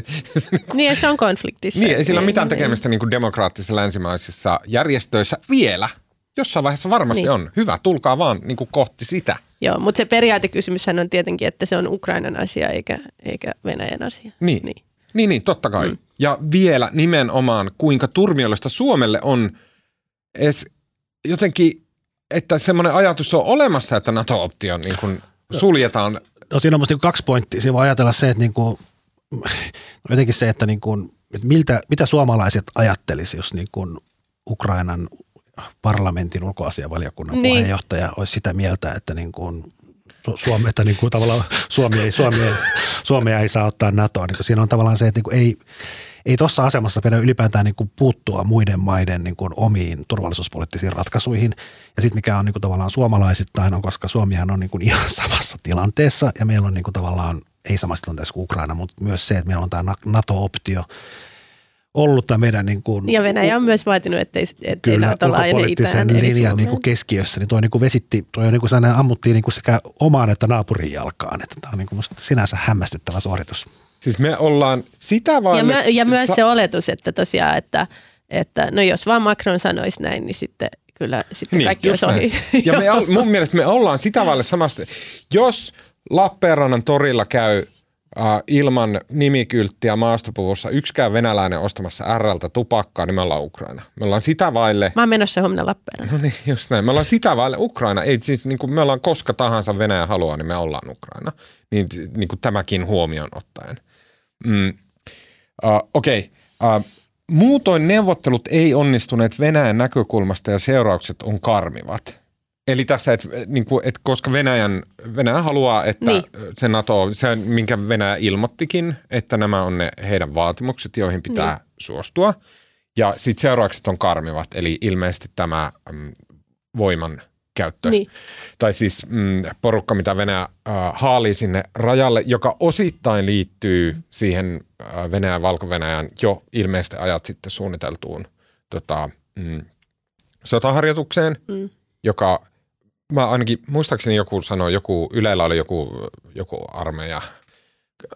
Speaker 2: niin, se on konfliktissa.
Speaker 1: Niin, ei sillä ole niin, mitään niin. tekemistä niin kuin demokraattisissa länsimaisissa järjestöissä vielä. Jossain vaiheessa varmasti niin. on. Hyvä, tulkaa vaan niin kuin kohti sitä.
Speaker 2: Joo, mutta se periaatekysymyshän on tietenkin, että se on Ukrainan asia eikä, eikä Venäjän asia.
Speaker 1: Niin, niin, niin, niin totta kai. Mm. Ja vielä nimenomaan, kuinka turmiollista Suomelle on – edes jotenkin, että semmoinen ajatus on olemassa, että NATO-optio niin kuin suljetaan.
Speaker 3: No siinä on musta niinku kaksi pointtia. Siinä voi ajatella se, että niin kuin, jotenkin se, että, niin kuin, että miltä, mitä suomalaiset ajattelisi, jos niin kuin Ukrainan parlamentin ulkoasiavaliokunnan niin. puheenjohtaja olisi sitä mieltä, että niin kuin Suomi, että niin kuin tavallaan Suomi ei, Suomi ei, Suomea ei saa ottaa NATOa. Niin siinä on tavallaan se, että niin kuin ei, ei tuossa asemassa pidä ylipäätään niin kuin puuttua muiden maiden niin kuin omiin turvallisuuspoliittisiin ratkaisuihin. Ja sitten mikä on niin kuin tavallaan suomalaisittain on, koska Suomihan on niin kuin ihan [LAUGHS] samassa tilanteessa ja meillä on niin kuin tavallaan, ei samassa tilanteessa kuin Ukraina, mutta myös se, että meillä on tämä NATO-optio, ollut tämä meidän... Niin kuin,
Speaker 2: ja Venäjä on myös vaatinut, ettei, ettei
Speaker 3: kyllä,
Speaker 2: NATO laajene
Speaker 3: itään. linjan niin kuin keskiössä, niin tuo niin kuin vesitti, tuo niin kuin ammuttiin niin kuin sekä omaan että naapurin jalkaan. Että tämä on niin kuin sinänsä hämmästyttävä suoritus.
Speaker 1: Siis me ollaan sitä vaan...
Speaker 2: Ja, my, ja myös sa- se oletus, että tosiaan, että, että no jos vaan Macron sanoisi näin, niin sitten kyllä sitten niin, kaikki olisi ohi.
Speaker 1: Ja me, [LAUGHS] mun mielestä me ollaan sitä vaille samasta. Jos Lappeenrannan torilla käy uh, ilman nimikylttiä maastopuvussa yksikään venäläinen ostamassa RLtä tupakkaa, niin me ollaan Ukraina. Me ollaan sitä vaille...
Speaker 2: Mä oon menossa huomenna Lappeenrannan.
Speaker 1: No niin, just näin. Me ollaan sitä vaille Ukraina. Ei siis, niin kuin me ollaan koska tahansa Venäjä haluaa, niin me ollaan Ukraina. Niin, niin kuin tämäkin huomioon ottaen. Mm. Uh, Okei. Okay. Uh, muutoin neuvottelut ei onnistuneet Venäjän näkökulmasta ja seuraukset on karmivat. Eli tässä, että niin kuin, että koska Venäjän, Venäjä haluaa, että niin. se NATO, se, minkä Venäjä ilmoittikin, että nämä on ne heidän vaatimukset, joihin pitää niin. suostua. Ja sitten seuraukset on karmivat, eli ilmeisesti tämä mm, voiman käyttö. Niin. Tai siis mm, porukka, mitä Venäjä äh, haalii sinne rajalle, joka osittain liittyy siihen äh, Venäjän Valko-Venäjän jo ilmeisesti ajat sitten suunniteltuun tota, mm, sotaharjoitukseen, mm. joka mä ainakin muistaakseni joku sanoi, joku, Ylellä oli joku, joku armeija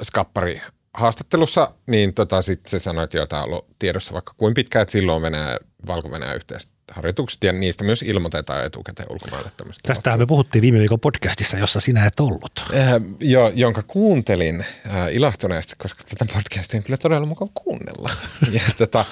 Speaker 1: skappari haastattelussa, niin tota, sit se sanoi, että joo, tämä on ollut tiedossa vaikka kuin pitkään, että silloin Venäjä, Valko-Venäjä yhteiset harjoitukset ja niistä myös ilmoitetaan etukäteen ulkomaille tämmöistä.
Speaker 3: Tästä me puhuttiin viime viikon podcastissa, jossa sinä et ollut.
Speaker 1: Äh, jo, jonka kuuntelin äh, ilahtuneesti, koska tätä podcastia on kyllä todella mukava kuunnella. [LAUGHS] ja, tota,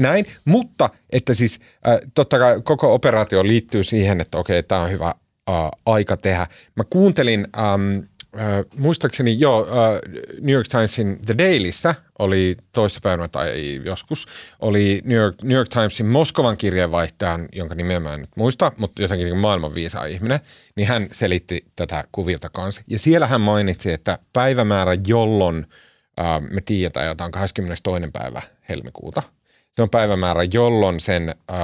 Speaker 1: näin, mutta että siis äh, totta kai koko operaatio liittyy siihen, että okei, tämä on hyvä äh, aika tehdä. Mä kuuntelin ähm, Äh, muistaakseni joo, äh, New York Timesin The Dailyssä oli toissapäivänä tai joskus, oli New York, New York Timesin Moskovan kirjeenvaihtajan, jonka nimeä mä en nyt muista, mutta jotenkin niin maailman viisaa ihminen, niin hän selitti tätä kuvilta kanssa. Ja siellä hän mainitsi, että päivämäärä, jolloin äh, me tiedetään, jota on 22. päivä helmikuuta, se on päivämäärä, jolloin sen äh,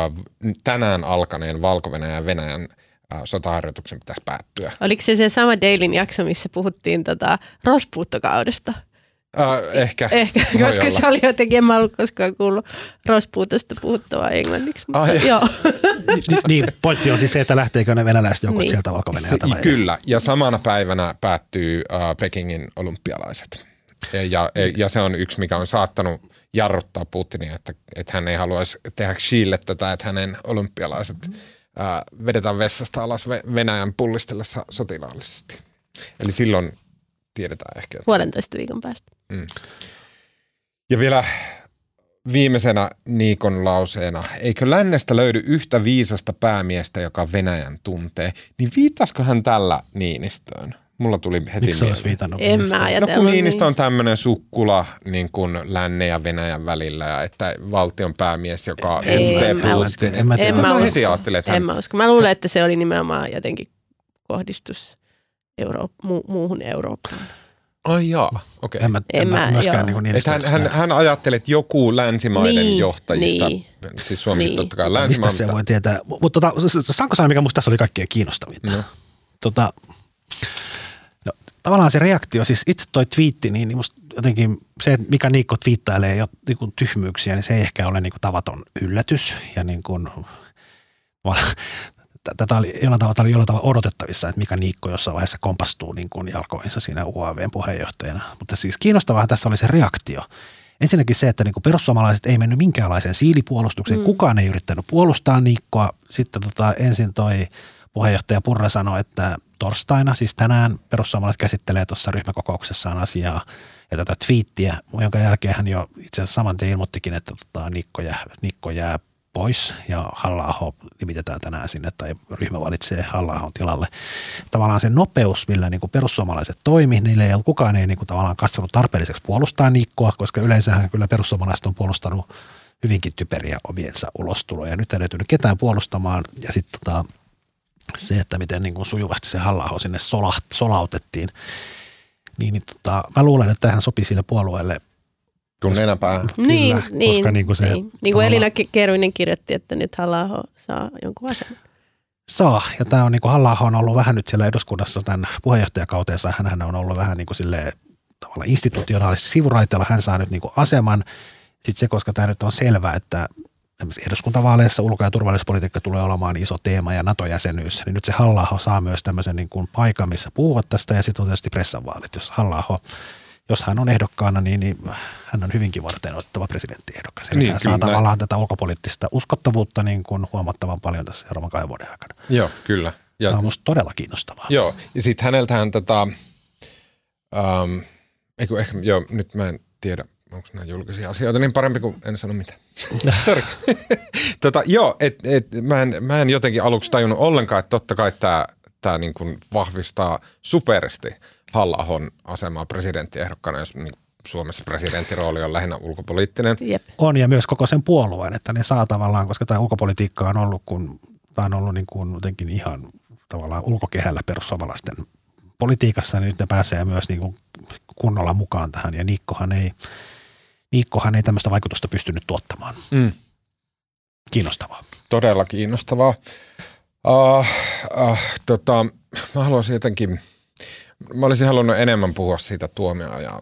Speaker 1: tänään alkaneen valko ja Venäjän – sotaharjoituksen pitäisi päättyä.
Speaker 2: Oliko se se sama Dailin jakso, missä puhuttiin tota rospuuttokaudesta?
Speaker 1: Uh, ehkä.
Speaker 2: Ehkä, koska olla. se oli jotenkin, en mä ollut koskaan kuullut rospuutosta puhuttavaa englanniksi. Mutta ah, joo.
Speaker 3: Ni, niin, pointti on siis se, että lähteekö ne venäläiset joukot niin. sieltä valko
Speaker 1: Kyllä, ja samana päivänä päättyy uh, Pekingin olympialaiset. Ja, ja, ja se on yksi, mikä on saattanut jarruttaa Putinia, että, että hän ei haluaisi tehdä Xille tätä, että hänen olympialaiset mm ää, vedetään vessasta alas Venäjän pullistellessa sotilaallisesti. Eli silloin tiedetään ehkä. Että...
Speaker 2: Puolentoista viikon päästä. Mm.
Speaker 1: Ja vielä viimeisenä Niikon lauseena, eikö lännestä löydy yhtä viisasta päämiestä, joka Venäjän tuntee, niin viittaisiko hän tällä Niinistöön? Mulla tuli heti
Speaker 3: Miksi mieleen. viitannut
Speaker 2: En mä
Speaker 1: No kun Niinistö niin. on tämmöinen sukkula niin kuin lännen ja Venäjän välillä ja että valtion päämies, joka
Speaker 2: ei, en, mä usko. En mä, en mä, heti
Speaker 1: ajattelin, että hän...
Speaker 2: en mä usko. Mä luulen, että se oli nimenomaan jotenkin kohdistus Euro- mu- muuhun Eurooppaan.
Speaker 1: Ai jaa, okei. Okay.
Speaker 3: En mä, en en mä myöskään niin
Speaker 1: niin hän, hän, hän ajattelee, että joku länsimaiden niin, johtajista, niin, siis Suomi niin. totta kai länsimaiden.
Speaker 3: Mistä se voi tietää? Mutta tota, saanko sanoa, mikä musta tässä oli kaikkein kiinnostavinta? No. Tota, tavallaan se reaktio, siis itse toi twiitti, niin, niin musta jotenkin se, että mikä Niikko twiittailee jo niin kuin tyhmyyksiä, niin se ei ehkä ole niin kuin tavaton yllätys. Ja [LAUGHS] niin kuin, tätä oli jollain tavalla, oli jollain tavalla odotettavissa, että mikä Niikko jossain vaiheessa kompastuu niin kuin jalkoihinsa siinä UAVn puheenjohtajana. Mutta siis kiinnostavaa tässä oli se reaktio. Ensinnäkin se, että niin kuin perussuomalaiset ei mennyt minkäänlaiseen siilipuolustukseen. Mm. Kukaan ei yrittänyt puolustaa Niikkoa. Sitten tota, ensin toi puheenjohtaja Purra sanoi, että torstaina, siis tänään perussuomalaiset käsittelee tuossa ryhmäkokouksessaan asiaa ja tätä twiittiä, jonka jälkeen hän jo itse asiassa saman tien ilmoittikin, että tota, Nikko, jää, Nikko jää pois ja halla nimitetään tänään sinne tai ryhmä valitsee halla tilalle. Tavallaan se nopeus, millä niin kuin perussuomalaiset toimi, niille ei kukaan ei niin kuin tavallaan katsonut tarpeelliseksi puolustaa Nikkoa, koska yleensähän kyllä perussuomalaiset on puolustanut hyvinkin typeriä omiensa ulostuloja. Nyt ei löytynyt ketään puolustamaan ja sitten tota, se, että miten niin kuin sujuvasti se halla sinne sola, solautettiin, niin, niin tota, mä luulen, että tähän sopii sille puolueelle
Speaker 1: kun nenäpää.
Speaker 2: Kyllä, niin, koska niin, niin kuin se niin. niin kuin Elina Keruinen kirjoitti, että nyt halla saa jonkun aseman.
Speaker 3: Saa, ja tämä on niin kuin halla on ollut vähän nyt siellä eduskunnassa tämän puheenjohtajakauteensa, hän on ollut vähän niin kuin silleen, tavallaan institutionaalisesti sivuraiteella, hän saa nyt niin kuin aseman. Sitten se, koska tämä nyt on selvää, että eduskuntavaaleissa ulko- ja turvallisuuspolitiikka tulee olemaan iso teema ja NATO-jäsenyys, niin nyt se halla saa myös tämmöisen niin kuin paikan, missä puhuvat tästä ja sitten on tietysti pressanvaalit. Jos halla jos hän on ehdokkaana, niin, niin hän on hyvinkin varten ottava presidenttiehdokas. Eli niin, hän saa tavallaan tätä ulkopoliittista uskottavuutta niin kuin huomattavan paljon tässä seuraavan kahden vuoden aikana.
Speaker 1: Joo, kyllä.
Speaker 3: Ja, Tämä on minusta todella kiinnostavaa.
Speaker 1: Joo, ja sitten häneltähän um, eikö, ehkä, joo, nyt mä en tiedä, onko nämä julkisia asioita, niin parempi kuin en sano mitään. [LAUGHS] Sori. [LAUGHS] tota, joo, et, et, mä, en, mä en jotenkin aluksi tajunnut ollenkaan, että totta kai tämä tää niin kuin vahvistaa superisti halla asemaa presidenttiehdokkaana, jos niin Suomessa presidenttirooli on lähinnä ulkopoliittinen.
Speaker 3: Jep. On ja myös koko sen puolueen, että ne saa tavallaan, koska tämä ulkopolitiikka on ollut, kun, tämä on ollut niin kuin jotenkin ihan tavallaan ulkokehällä perussuomalaisten politiikassa, niin nyt ne pääsee myös niin kuin kunnolla mukaan tähän. Ja Niikkohan ei, Niikkohan ei tämmöistä vaikutusta pystynyt tuottamaan. Mm. Kiinnostavaa.
Speaker 1: Todella kiinnostavaa. Uh, uh, tota, mä haluaisin jotenkin, mä olisin halunnut enemmän puhua siitä tuomioa ja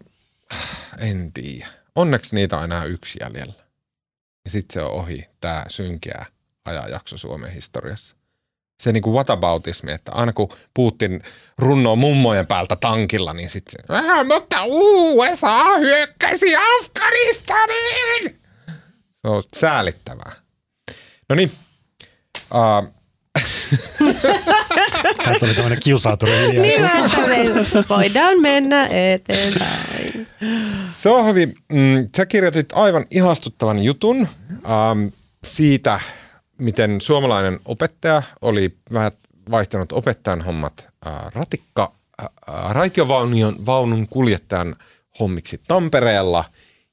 Speaker 1: en tiedä. Onneksi niitä on enää yksi jäljellä. Ja sitten se on ohi, tämä synkeä ajanjakso Suomen historiassa. Se niinku whataboutismi, että aina kun Putin runnoo mummojen päältä tankilla, niin sitten se, äh, mutta USA hyökkäsi Afganistaniin! Se on säälittävää. No niin, uh, [LAUGHS]
Speaker 3: Tämä tuli tämmöinen kiusaaturi hiljaisuus.
Speaker 2: Niin, voidaan mennä eteenpäin.
Speaker 1: Se on hyvin, mm, sä kirjoitit aivan ihastuttavan jutun ähm, siitä, miten suomalainen opettaja oli vähän vaihtanut opettajan hommat äh, ratikka, äh, raitiovaunun vaunun kuljettajan hommiksi Tampereella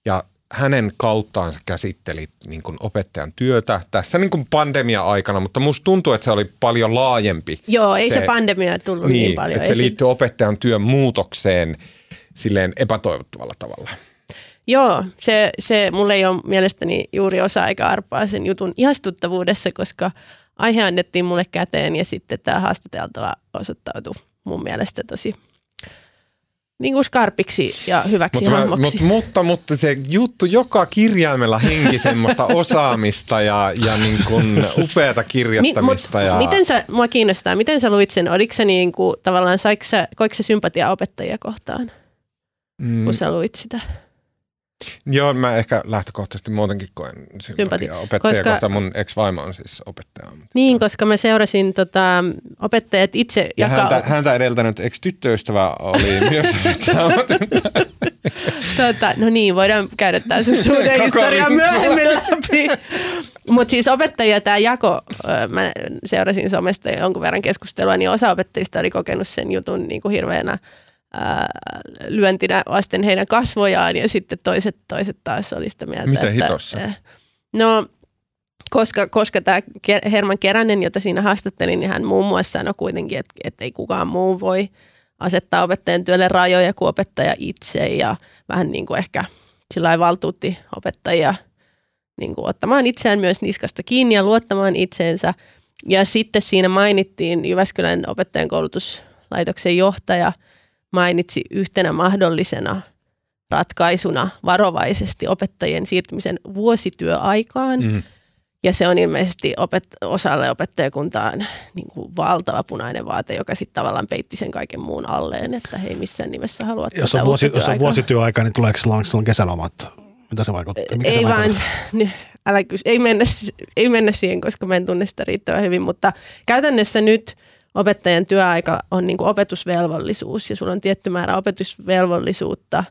Speaker 1: ja hänen kauttaan käsittelit niin kuin opettajan työtä tässä niin kuin pandemia-aikana, mutta musta tuntuu, että se oli paljon laajempi.
Speaker 2: Joo, ei se, se pandemia tullut niin, niin paljon.
Speaker 1: Että se liittyy opettajan työn muutokseen silleen epätoivottavalla tavalla.
Speaker 2: Joo, se, se mulle ei ole mielestäni juuri osa-aika arpaa sen jutun ihastuttavuudessa, koska aihe annettiin mulle käteen ja sitten tämä haastateltava osoittautui mun mielestä tosi niin kuin skarpiksi ja hyväksi
Speaker 1: mutta,
Speaker 2: hahmoksi.
Speaker 1: Mutta, mutta, mutta se juttu, joka kirjaimella henki semmoista osaamista ja, ja niin kuin upeata kirjoittamista. Mi,
Speaker 2: ja... Miten sä, mua kiinnostaa, miten sä luit sen? Oliko se niin kuin, tavallaan, saiko sä, koiko sä sympatia opettajia kohtaan, mm. kun sä luit sitä?
Speaker 1: Joo, mä ehkä lähtökohtaisesti muutenkin koen sympatia opettajia, koska, koska mun ex-vaimo on siis opettaja.
Speaker 2: Niin, koska mä seurasin tota, opettajat itse.
Speaker 1: Ja jaka... häntä, häntä edeltänyt ex-tyttöystävä oli [LAUGHS] myös
Speaker 2: tota, No niin, voidaan käydä tämä sun [LAUGHS] suhden historia myöhemmin läpi. Mutta siis opettajia tämä jako, mä seurasin somesta jonkun verran keskustelua, niin osa opettajista oli kokenut sen jutun niin kuin hirveänä lyöntinä vasten heidän kasvojaan ja sitten toiset, toiset taas oli sitä mieltä,
Speaker 1: Miten että, hitossa?
Speaker 2: No, koska, koska tämä Herman Keränen, jota siinä haastattelin, niin hän muun muassa sanoi kuitenkin, että, että ei kukaan muu voi asettaa opettajan työlle rajoja kuin opettaja itse ja vähän niin kuin ehkä sillä valtuutti opettajia niin kuin ottamaan itseään myös niskasta kiinni ja luottamaan itseensä. Ja sitten siinä mainittiin Jyväskylän opettajan koulutuslaitoksen johtaja – mainitsi yhtenä mahdollisena ratkaisuna varovaisesti opettajien siirtymisen vuosityöaikaan. Mm. Ja se on ilmeisesti opet- osalle opettajakuntaan niin kuin valtava punainen vaate, joka sitten tavallaan peitti sen kaiken muun alleen, että he ei missään nimessä halua
Speaker 3: jos on, vuosi, jos on vuosityöaika, niin tuleeko silloin kesälomat? Mitä se vaikuttaa? Mikä
Speaker 2: ei
Speaker 3: se
Speaker 2: vaan, älä kysy, ei mennä, ei mennä siihen, koska mä en tunne sitä riittävän hyvin, mutta käytännössä nyt – opettajan työaika on niin kuin opetusvelvollisuus ja sulla on tietty määrä opetusvelvollisuutta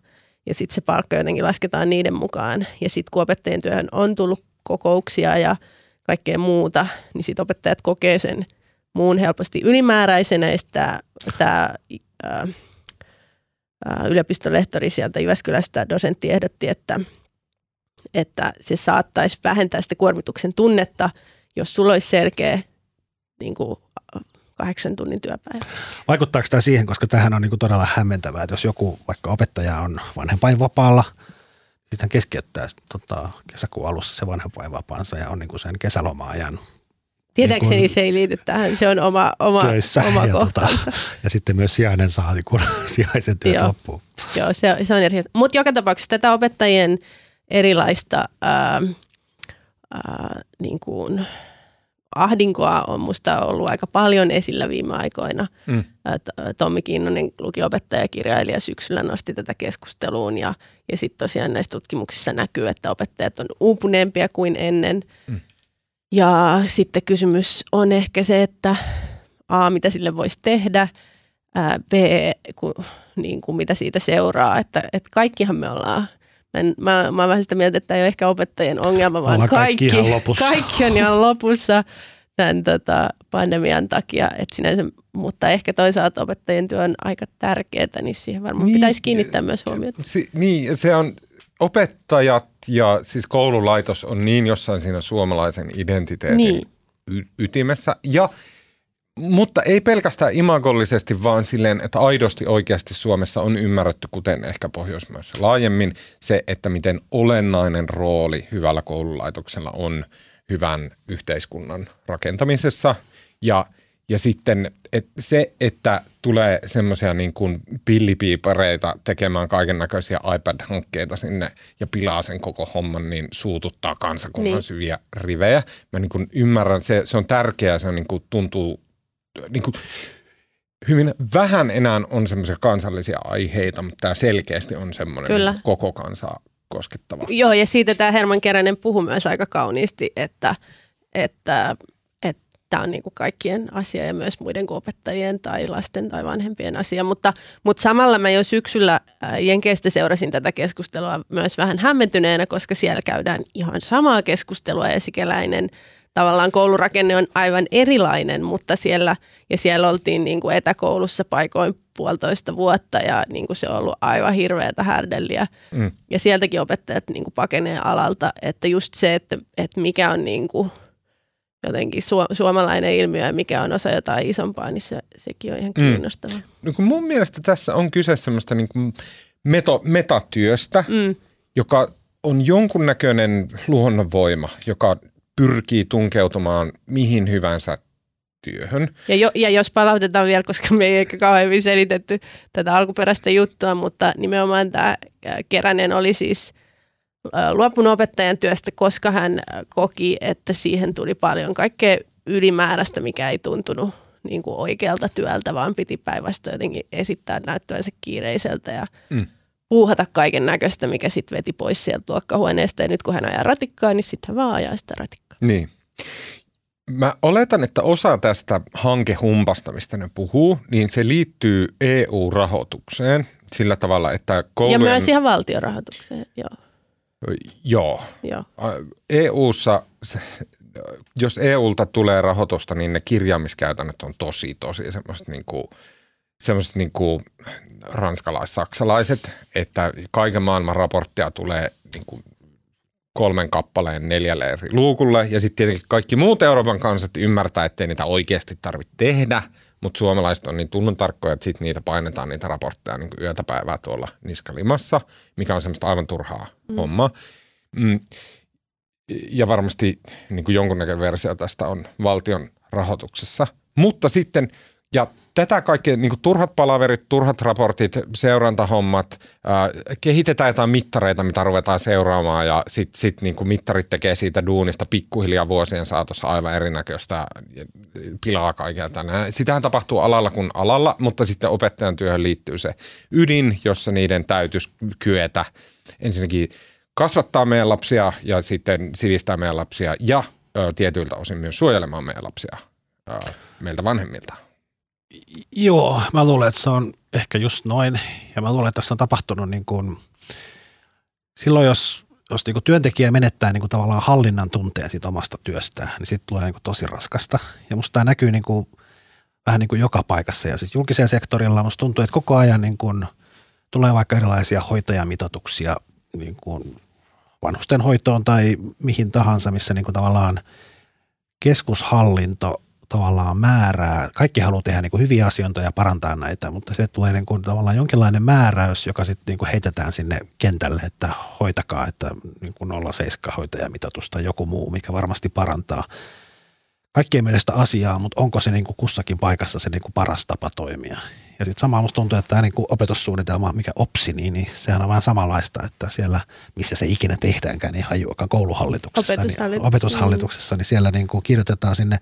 Speaker 2: ja sitten se palkka jotenkin lasketaan niiden mukaan. Ja sitten kun opettajien työhön on tullut kokouksia ja kaikkea muuta, niin sitten opettajat kokee sen muun helposti ylimääräisenä ja tämä, tämä ää, yliopistolehtori sieltä Jyväskylästä dosentti ehdotti, että, että se saattaisi vähentää sitä kuormituksen tunnetta, jos sulla olisi selkeä niin kuin kahdeksan tunnin työpäivä.
Speaker 3: Vaikuttaako tämä siihen, koska tähän on niin kuin todella hämmentävää, että jos joku vaikka opettaja on vanhempainvapaalla, sitten hän keskeyttää tota, kesäkuun alussa se vanhempainvapaansa ja on niin kuin sen kesäloma-ajan
Speaker 2: Tietääkseni niin se ei liity tähän, se on oma, oma, töissä, oma ja, tota,
Speaker 3: ja sitten myös sijainen saa, kun [LAUGHS] sijaisen työ
Speaker 2: Joo.
Speaker 3: loppuu.
Speaker 2: Joo, se, se on eri. Mutta joka tapauksessa tätä opettajien erilaista ää, ää, niin kuin, ahdinkoa on musta ollut aika paljon esillä viime aikoina. Mm. Tommi Kinnunen, lukiopettaja ja kirjailija syksyllä nosti tätä keskusteluun ja, ja sitten tosiaan näissä tutkimuksissa näkyy, että opettajat on uupuneempia kuin ennen. Mm. Ja sitten kysymys on ehkä se, että A, mitä sille voisi tehdä, B, ku, niin kuin mitä siitä seuraa, että, että kaikkihan me ollaan en, mä, mä oon vähän sitä mieltä, että ei ole ehkä opettajien ongelma, vaan kaikki, kaikki, lopussa. kaikki on ihan lopussa tämän tota, pandemian takia. Et sinänsä, mutta ehkä toisaalta opettajien työ on aika tärkeää, niin siihen varmaan niin, pitäisi kiinnittää myös huomiota.
Speaker 1: Si, niin, se on opettajat ja siis koululaitos on niin jossain siinä suomalaisen identiteetin niin. y- ytimessä. Ja mutta ei pelkästään imagollisesti, vaan silleen, että aidosti oikeasti Suomessa on ymmärretty, kuten ehkä Pohjoismaissa laajemmin, se, että miten olennainen rooli hyvällä koululaitoksella on hyvän yhteiskunnan rakentamisessa. Ja, ja sitten et se, että tulee semmoisia niin kuin pillipiipareita tekemään kaiken näköisiä iPad-hankkeita sinne ja pilaa sen koko homman, niin suututtaa kansakunnan niin. syviä rivejä. Mä niin kuin ymmärrän, se, se on tärkeää, se on niin kuin tuntuu niin kuin, hyvin vähän enää on semmoisia kansallisia aiheita, mutta tämä selkeästi on semmoinen Kyllä. Niin koko kansaa koskettava.
Speaker 2: Joo, ja siitä tämä Herman Keränen puhui myös aika kauniisti, että, että tämä on niin kuin kaikkien asia ja myös muiden kuin opettajien tai lasten tai vanhempien asia. Mutta, mutta samalla mä jo syksyllä Jenkeistä seurasin tätä keskustelua myös vähän hämmentyneenä, koska siellä käydään ihan samaa keskustelua ja sikäläinen tavallaan koulurakenne on aivan erilainen, mutta siellä, ja siellä oltiin niin kuin etäkoulussa paikoin puolitoista vuotta ja niin kuin se on ollut aivan hirveätä härdelliä. Mm. Ja sieltäkin opettajat niin kuin pakenee alalta, että just se, että, että mikä on niin kuin jotenkin su- suomalainen ilmiö ja mikä on osa jotain isompaa, niin se, sekin on ihan mm. kiinnostavaa. Mm.
Speaker 1: No kun mun mielestä tässä on kyse semmoista niin kuin meto, metatyöstä, mm. joka on jonkunnäköinen luonnonvoima, joka pyrkii tunkeutumaan mihin hyvänsä työhön.
Speaker 2: Ja, jo, ja jos palautetaan vielä, koska me ei ehkä kauhean hyvin selitetty tätä alkuperäistä juttua, mutta nimenomaan tämä Keränen oli siis luopunut opettajan työstä, koska hän koki, että siihen tuli paljon kaikkea ylimääräistä, mikä ei tuntunut niin kuin oikealta työltä, vaan piti päinvastoin jotenkin esittää näyttävänsä kiireiseltä ja mm. Puuhata kaiken näköistä, mikä sitten veti pois sieltä luokkahuoneesta. Ja nyt kun hän ajaa ratikkaa, niin sitten hän vaan ajaa sitä ratikkaa.
Speaker 1: Niin. Mä oletan, että osa tästä hankehumpasta, mistä ne puhuu, niin se liittyy EU-rahoitukseen sillä tavalla, että koulujen...
Speaker 2: Ja myös ihan valtiorahoitukseen, joo.
Speaker 1: Joo. joo. EUssa, jos EUlta tulee rahoitusta, niin ne kirjaamiskäytännöt on tosi, tosi semmoiset niin kuin, semmoiset niin kuin ranskalais-saksalaiset, että kaiken maailman raporttia tulee niin kuin kolmen kappaleen neljälle eri luukulle. Ja sitten tietenkin kaikki muut Euroopan kansat ymmärtää, ettei niitä oikeasti tarvitse tehdä, mutta suomalaiset on niin tunnon tarkkoja, että sitten niitä painetaan niitä raportteja niin yötä päivää tuolla niskalimassa, mikä on semmoista aivan turhaa mm. hommaa. Mm. Ja varmasti niin kuin jonkunnäköinen versio tästä on valtion rahoituksessa. Mutta sitten, ja tätä kaikkea, niin turhat palaverit, turhat raportit, seurantahommat, ää, kehitetään jotain mittareita, mitä ruvetaan seuraamaan ja sitten sit, niin mittarit tekee siitä duunista pikkuhiljaa vuosien saatossa aivan erinäköistä, pilaa tänään. Sitähän tapahtuu alalla kuin alalla, mutta sitten opettajan työhön liittyy se ydin, jossa niiden täytyisi kyetä ensinnäkin kasvattaa meidän lapsia ja sitten sivistää meidän lapsia ja tietyiltä osin myös suojelemaan meidän lapsia meiltä vanhemmilta.
Speaker 3: Joo, mä luulen, että se on ehkä just noin. Ja mä luulen, että tässä on tapahtunut niin kuin, silloin, jos, jos niin kuin työntekijä menettää niin kuin tavallaan hallinnan tunteen siitä omasta työstään, niin sitten tulee niin kuin tosi raskasta. Ja musta tämä näkyy niin kuin, vähän niin kuin joka paikassa. Ja siis julkisella sektorilla musta tuntuu, että koko ajan niin kuin, tulee vaikka erilaisia hoitajamitoituksia niin kuin vanhusten hoitoon tai mihin tahansa, missä niin kuin tavallaan keskushallinto – tavallaan määrää. Kaikki haluaa tehdä niin kuin hyviä asioita ja parantaa näitä, mutta se tulee niin kuin tavallaan jonkinlainen määräys, joka sitten niin kuin heitetään sinne kentälle, että hoitakaa, että niin kuin 0,7 hoitajamitoitus tai joku muu, mikä varmasti parantaa kaikkien mielestä asiaa, mutta onko se niin kuin kussakin paikassa se niin kuin paras tapa toimia. Ja sitten samaan musta tuntuu, että tämä niin kuin opetussuunnitelma, mikä OPSI, niin, niin sehän on vähän samanlaista, että siellä, missä se ikinä tehdäänkään, niin hajuakaan kouluhallituksessa, Opetushallitus. niin, opetushallituksessa, niin siellä niin kuin kirjoitetaan sinne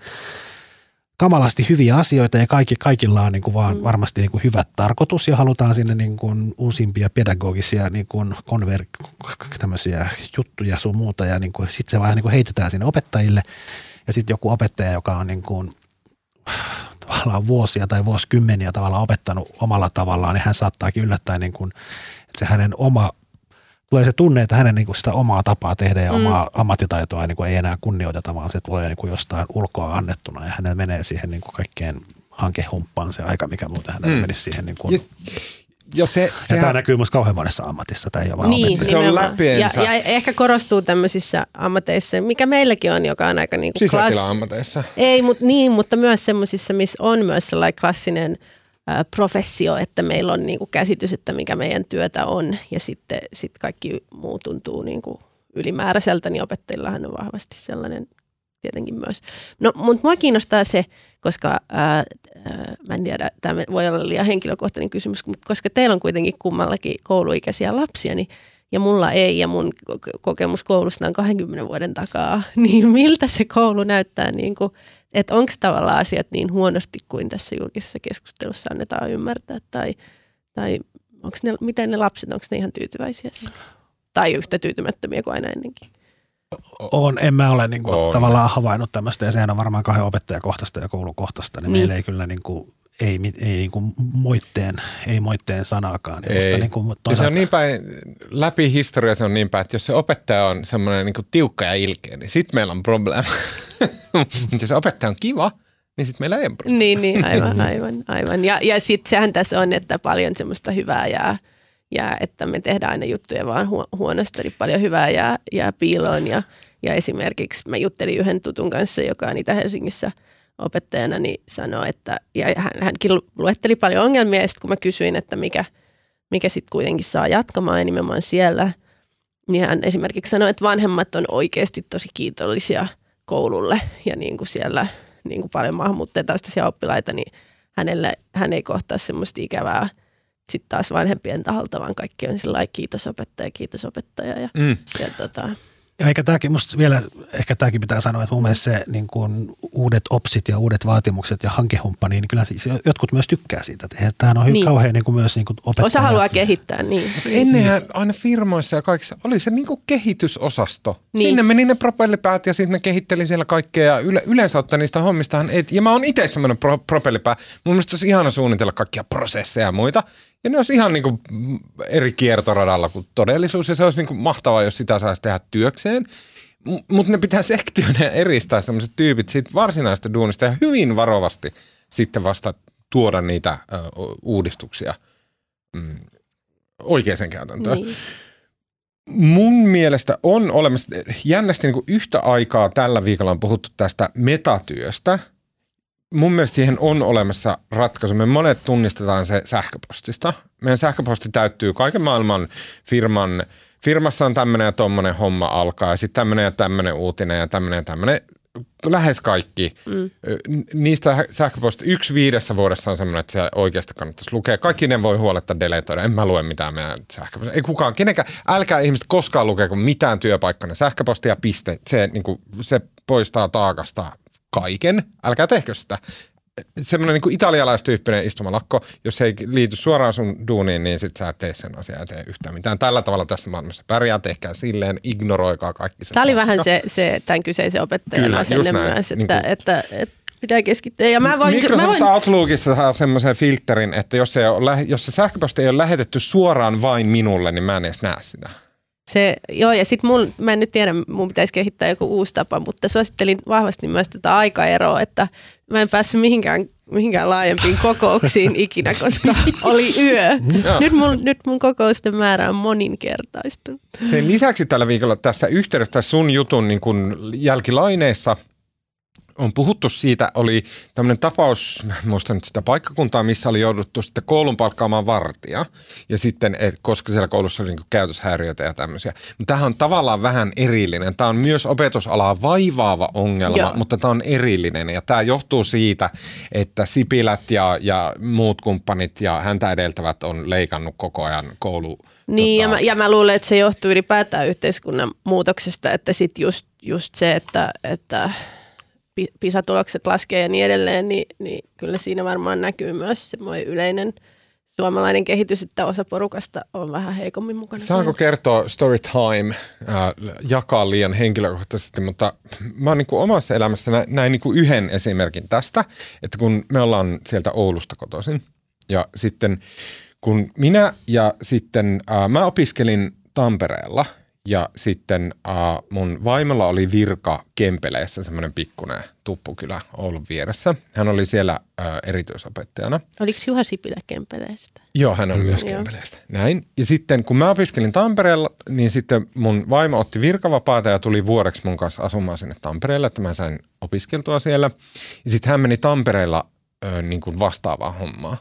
Speaker 3: kamalasti hyviä asioita ja kaikki, kaikilla on niin kuin vaan mm. varmasti niin kuin hyvät tarkoitus ja halutaan sinne niin kuin uusimpia pedagogisia niin kuin konver- tämmöisiä juttuja sun muuta ja niin sitten se vaan niin kuin heitetään sinne opettajille ja sitten joku opettaja, joka on niin kuin, tavallaan vuosia tai vuosikymmeniä tavallaan opettanut omalla tavallaan, niin hän saattaakin yllättäen niin kuin, että se hänen oma tulee se tunne, että hänen niin kuin sitä omaa tapaa tehdä ja mm. omaa ammattitaitoa niin kuin ei enää kunnioiteta, vaan se tulee niin kuin jostain ulkoa annettuna ja hänellä menee siihen niin kuin kaikkeen hankehumppaan se aika, mikä muuten hänellä mm. menisi siihen. Niin kuin.
Speaker 1: Ja,
Speaker 3: ja se, se ja tämä näkyy myös kauhean monessa ammatissa. Tämä ei ole
Speaker 2: niin,
Speaker 1: se on läpiensä.
Speaker 2: Ja, ja, ehkä korostuu tämmöisissä ammateissa, mikä meilläkin on, joka on aika niin
Speaker 1: kuin klass...
Speaker 2: Ei, mutta niin, mutta myös semmoisissa, missä on myös sellainen klassinen professio, että meillä on niin kuin käsitys, että mikä meidän työtä on. Ja sitten sit kaikki muu tuntuu niin kuin ylimääräiseltä, niin opettajillahan on vahvasti sellainen tietenkin myös. No, mutta mua kiinnostaa se, koska ää, ää, mä en tiedä, tämä voi olla liian henkilökohtainen kysymys, mutta koska teillä on kuitenkin kummallakin kouluikäisiä lapsia, niin ja mulla ei, ja mun kokemus koulusta on 20 vuoden takaa, [LAUGHS] niin miltä se koulu näyttää, niin kuin, että onko tavallaan asiat niin huonosti kuin tässä julkisessa keskustelussa annetaan ymmärtää, tai, tai onko ne, miten ne lapset, onko ne ihan tyytyväisiä siihen? Tai yhtä tyytymättömiä kuin aina ennenkin?
Speaker 3: on, en mä ole niin kuin, tavallaan havainnut tämmöistä, ja sehän on varmaan kahden opettajakohtaista ja koulukohtaista, niin, niin. meillä ei kyllä niin kuin, ei, ei niin kuin moitteen, ei moitteen sanaakaan.
Speaker 1: Niin ei. Niin kuin, toisaalta... se on niin päin, läpi historia se on niin päin, että jos se opettaja on semmoinen niin tiukka ja ilkeä, niin sitten meillä on probleema. [LAUGHS] Mutta jos opettaja on kiva, niin sitten meillä ei ole probleema.
Speaker 2: Niin, niin aivan, [LAUGHS] aivan, aivan. Ja, ja sitten sehän tässä on, että paljon semmoista hyvää jää ja että me tehdään aina juttuja vaan huonosti, eli paljon hyvää jää, jää piiloon. Ja, ja esimerkiksi mä juttelin yhden tutun kanssa, joka on Itä-Helsingissä opettajana, niin sanoi, että ja hän, hänkin luetteli paljon ongelmia, ja sitten kun mä kysyin, että mikä, mikä sitten kuitenkin saa jatkamaan nimenomaan siellä, niin hän esimerkiksi sanoi, että vanhemmat on oikeasti tosi kiitollisia koululle ja niin kuin siellä niin kuin paljon maahanmuuttajataustaisia oppilaita, niin hänelle, hän ei kohtaa semmoista ikävää – sitten taas vanhempien taholta, vaan kaikki on sillä kiitos opettaja, kiitos opettaja. Ja, mm. ja tota,
Speaker 3: ja eikä tämäkin, musta vielä, ehkä tämäkin pitää sanoa, että mun mielestä se niin kuin uudet opsit ja uudet vaatimukset ja hankehumppa, niin kyllä siis jotkut myös tykkää siitä. Tämähän on niin. kauhean niin kuin myös niin kuin opettaja.
Speaker 2: Osa haluaa kehittää, niin.
Speaker 1: Ennenhän aina firmoissa ja kaikissa oli se niin kuin kehitysosasto. Niin. Sinne meni ne propellipäät ja sitten ne kehitteli siellä kaikkea ja yle, yleensä ottaen niistä hommistahan, et, ja mä oon itse semmoinen pro, propellipää. Mun mielestä olisi ihana suunnitella kaikkia prosesseja ja muita. Ja ne olisi ihan niin kuin eri kiertoradalla kuin todellisuus ja se olisi niin kuin mahtavaa, jos sitä saisi tehdä työkseen. Mutta ne pitää sektioida ja eristää sellaiset tyypit siitä varsinaista duunista ja hyvin varovasti sitten vasta tuoda niitä ö, uudistuksia mm, oikeaan käytäntöön. Niin. Mun mielestä on olemassa, jännästi niin kuin yhtä aikaa tällä viikolla on puhuttu tästä metatyöstä – mun mielestä siihen on olemassa ratkaisu. Me monet tunnistetaan se sähköpostista. Meidän sähköposti täyttyy kaiken maailman firman, firmassa on tämmöinen ja tommonen homma alkaa ja sitten tämmöinen ja tämmöinen uutinen ja tämmöinen ja tämmöinen. Lähes kaikki. Mm. Niistä sähköposti yksi viidessä vuodessa on semmoinen, että se oikeasti kannattaisi lukea. Kaikki ne voi huoletta deletoida. En mä lue mitään meidän sähköpostia. Ei kukaan, kenenkään, älkää ihmiset koskaan lukea mitään työpaikkana sähköpostia, piste. Se, niin kuin, se poistaa taakasta kaiken, älkää tehkö sitä. Semmoinen niin italialaistyyppinen istumalakko, jos se ei liity suoraan sun duuniin, niin sit sä et tee sen asiaa tee yhtään mitään. Tällä tavalla tässä maailmassa pärjää, tehkää silleen, ignoroikaa kaikki se
Speaker 2: Tämä oli vähän se, se tämän kyseisen opettajan Kyllä, asenne myös, että, niin kuin, että, että pitää keskittyä. Ja mä voin,
Speaker 1: Microsoft
Speaker 2: mä voin...
Speaker 1: Outlookissa saa semmoisen filterin, että jos se, ole, jos se sähköposti ei ole lähetetty suoraan vain minulle, niin mä en edes näe sitä.
Speaker 2: Se, joo, ja sitten mun, mä en nyt tiedä, mun pitäisi kehittää joku uusi tapa, mutta suosittelin vahvasti myös tätä aikaeroa, että mä en päässyt mihinkään, mihinkään laajempiin [LAUGHS] kokouksiin ikinä, koska oli yö. Nyt mun, nyt mun kokousten määrä on moninkertaistunut.
Speaker 1: Sen lisäksi tällä viikolla tässä yhteydessä sun jutun niin kun jälkilaineissa – on puhuttu siitä, oli tämmöinen tapaus, muistan nyt sitä paikkakuntaa, missä oli jouduttu sitten koulun palkkaamaan vartija. Ja sitten, et, koska siellä koulussa oli niin käytöshäiriöitä ja tämmöisiä. Mutta tämähän on tavallaan vähän erillinen. Tämä on myös opetusalaa vaivaava ongelma, Joo. mutta tämä on erillinen. Ja tämä johtuu siitä, että Sipilät ja, ja muut kumppanit ja häntä edeltävät on leikannut koko ajan koulu
Speaker 2: niin, tota... ja, mä, ja mä luulen, että se johtuu ylipäätään yhteiskunnan muutoksesta, että sitten just, just se, että, että PISA-tulokset laskee ja niin edelleen, niin, niin kyllä siinä varmaan näkyy myös semmoinen yleinen suomalainen kehitys, että osa porukasta on vähän heikommin mukana.
Speaker 1: Saanko kertoa story time, äh, jakaa liian henkilökohtaisesti, mutta mä oon niin omassa elämässä näin, näin niin yhden esimerkin tästä, että kun me ollaan sieltä Oulusta kotoisin ja sitten kun minä ja sitten äh, mä opiskelin Tampereella ja sitten uh, mun vaimolla oli virka Kempeleessä, semmoinen pikkuinen tuppukylä Oulun vieressä. Hän oli siellä uh, erityisopettajana.
Speaker 2: Oliko Juha Sipilä Kempeleestä?
Speaker 1: Joo, hän on myös Kempeleestä. Näin. Ja sitten kun mä opiskelin Tampereella, niin sitten mun vaimo otti virkavapaata ja tuli vuodeksi mun kanssa asumaan sinne Tampereelle, että mä sain opiskeltua siellä. Ja sitten hän meni Tampereella ö, niin kuin vastaavaa hommaa.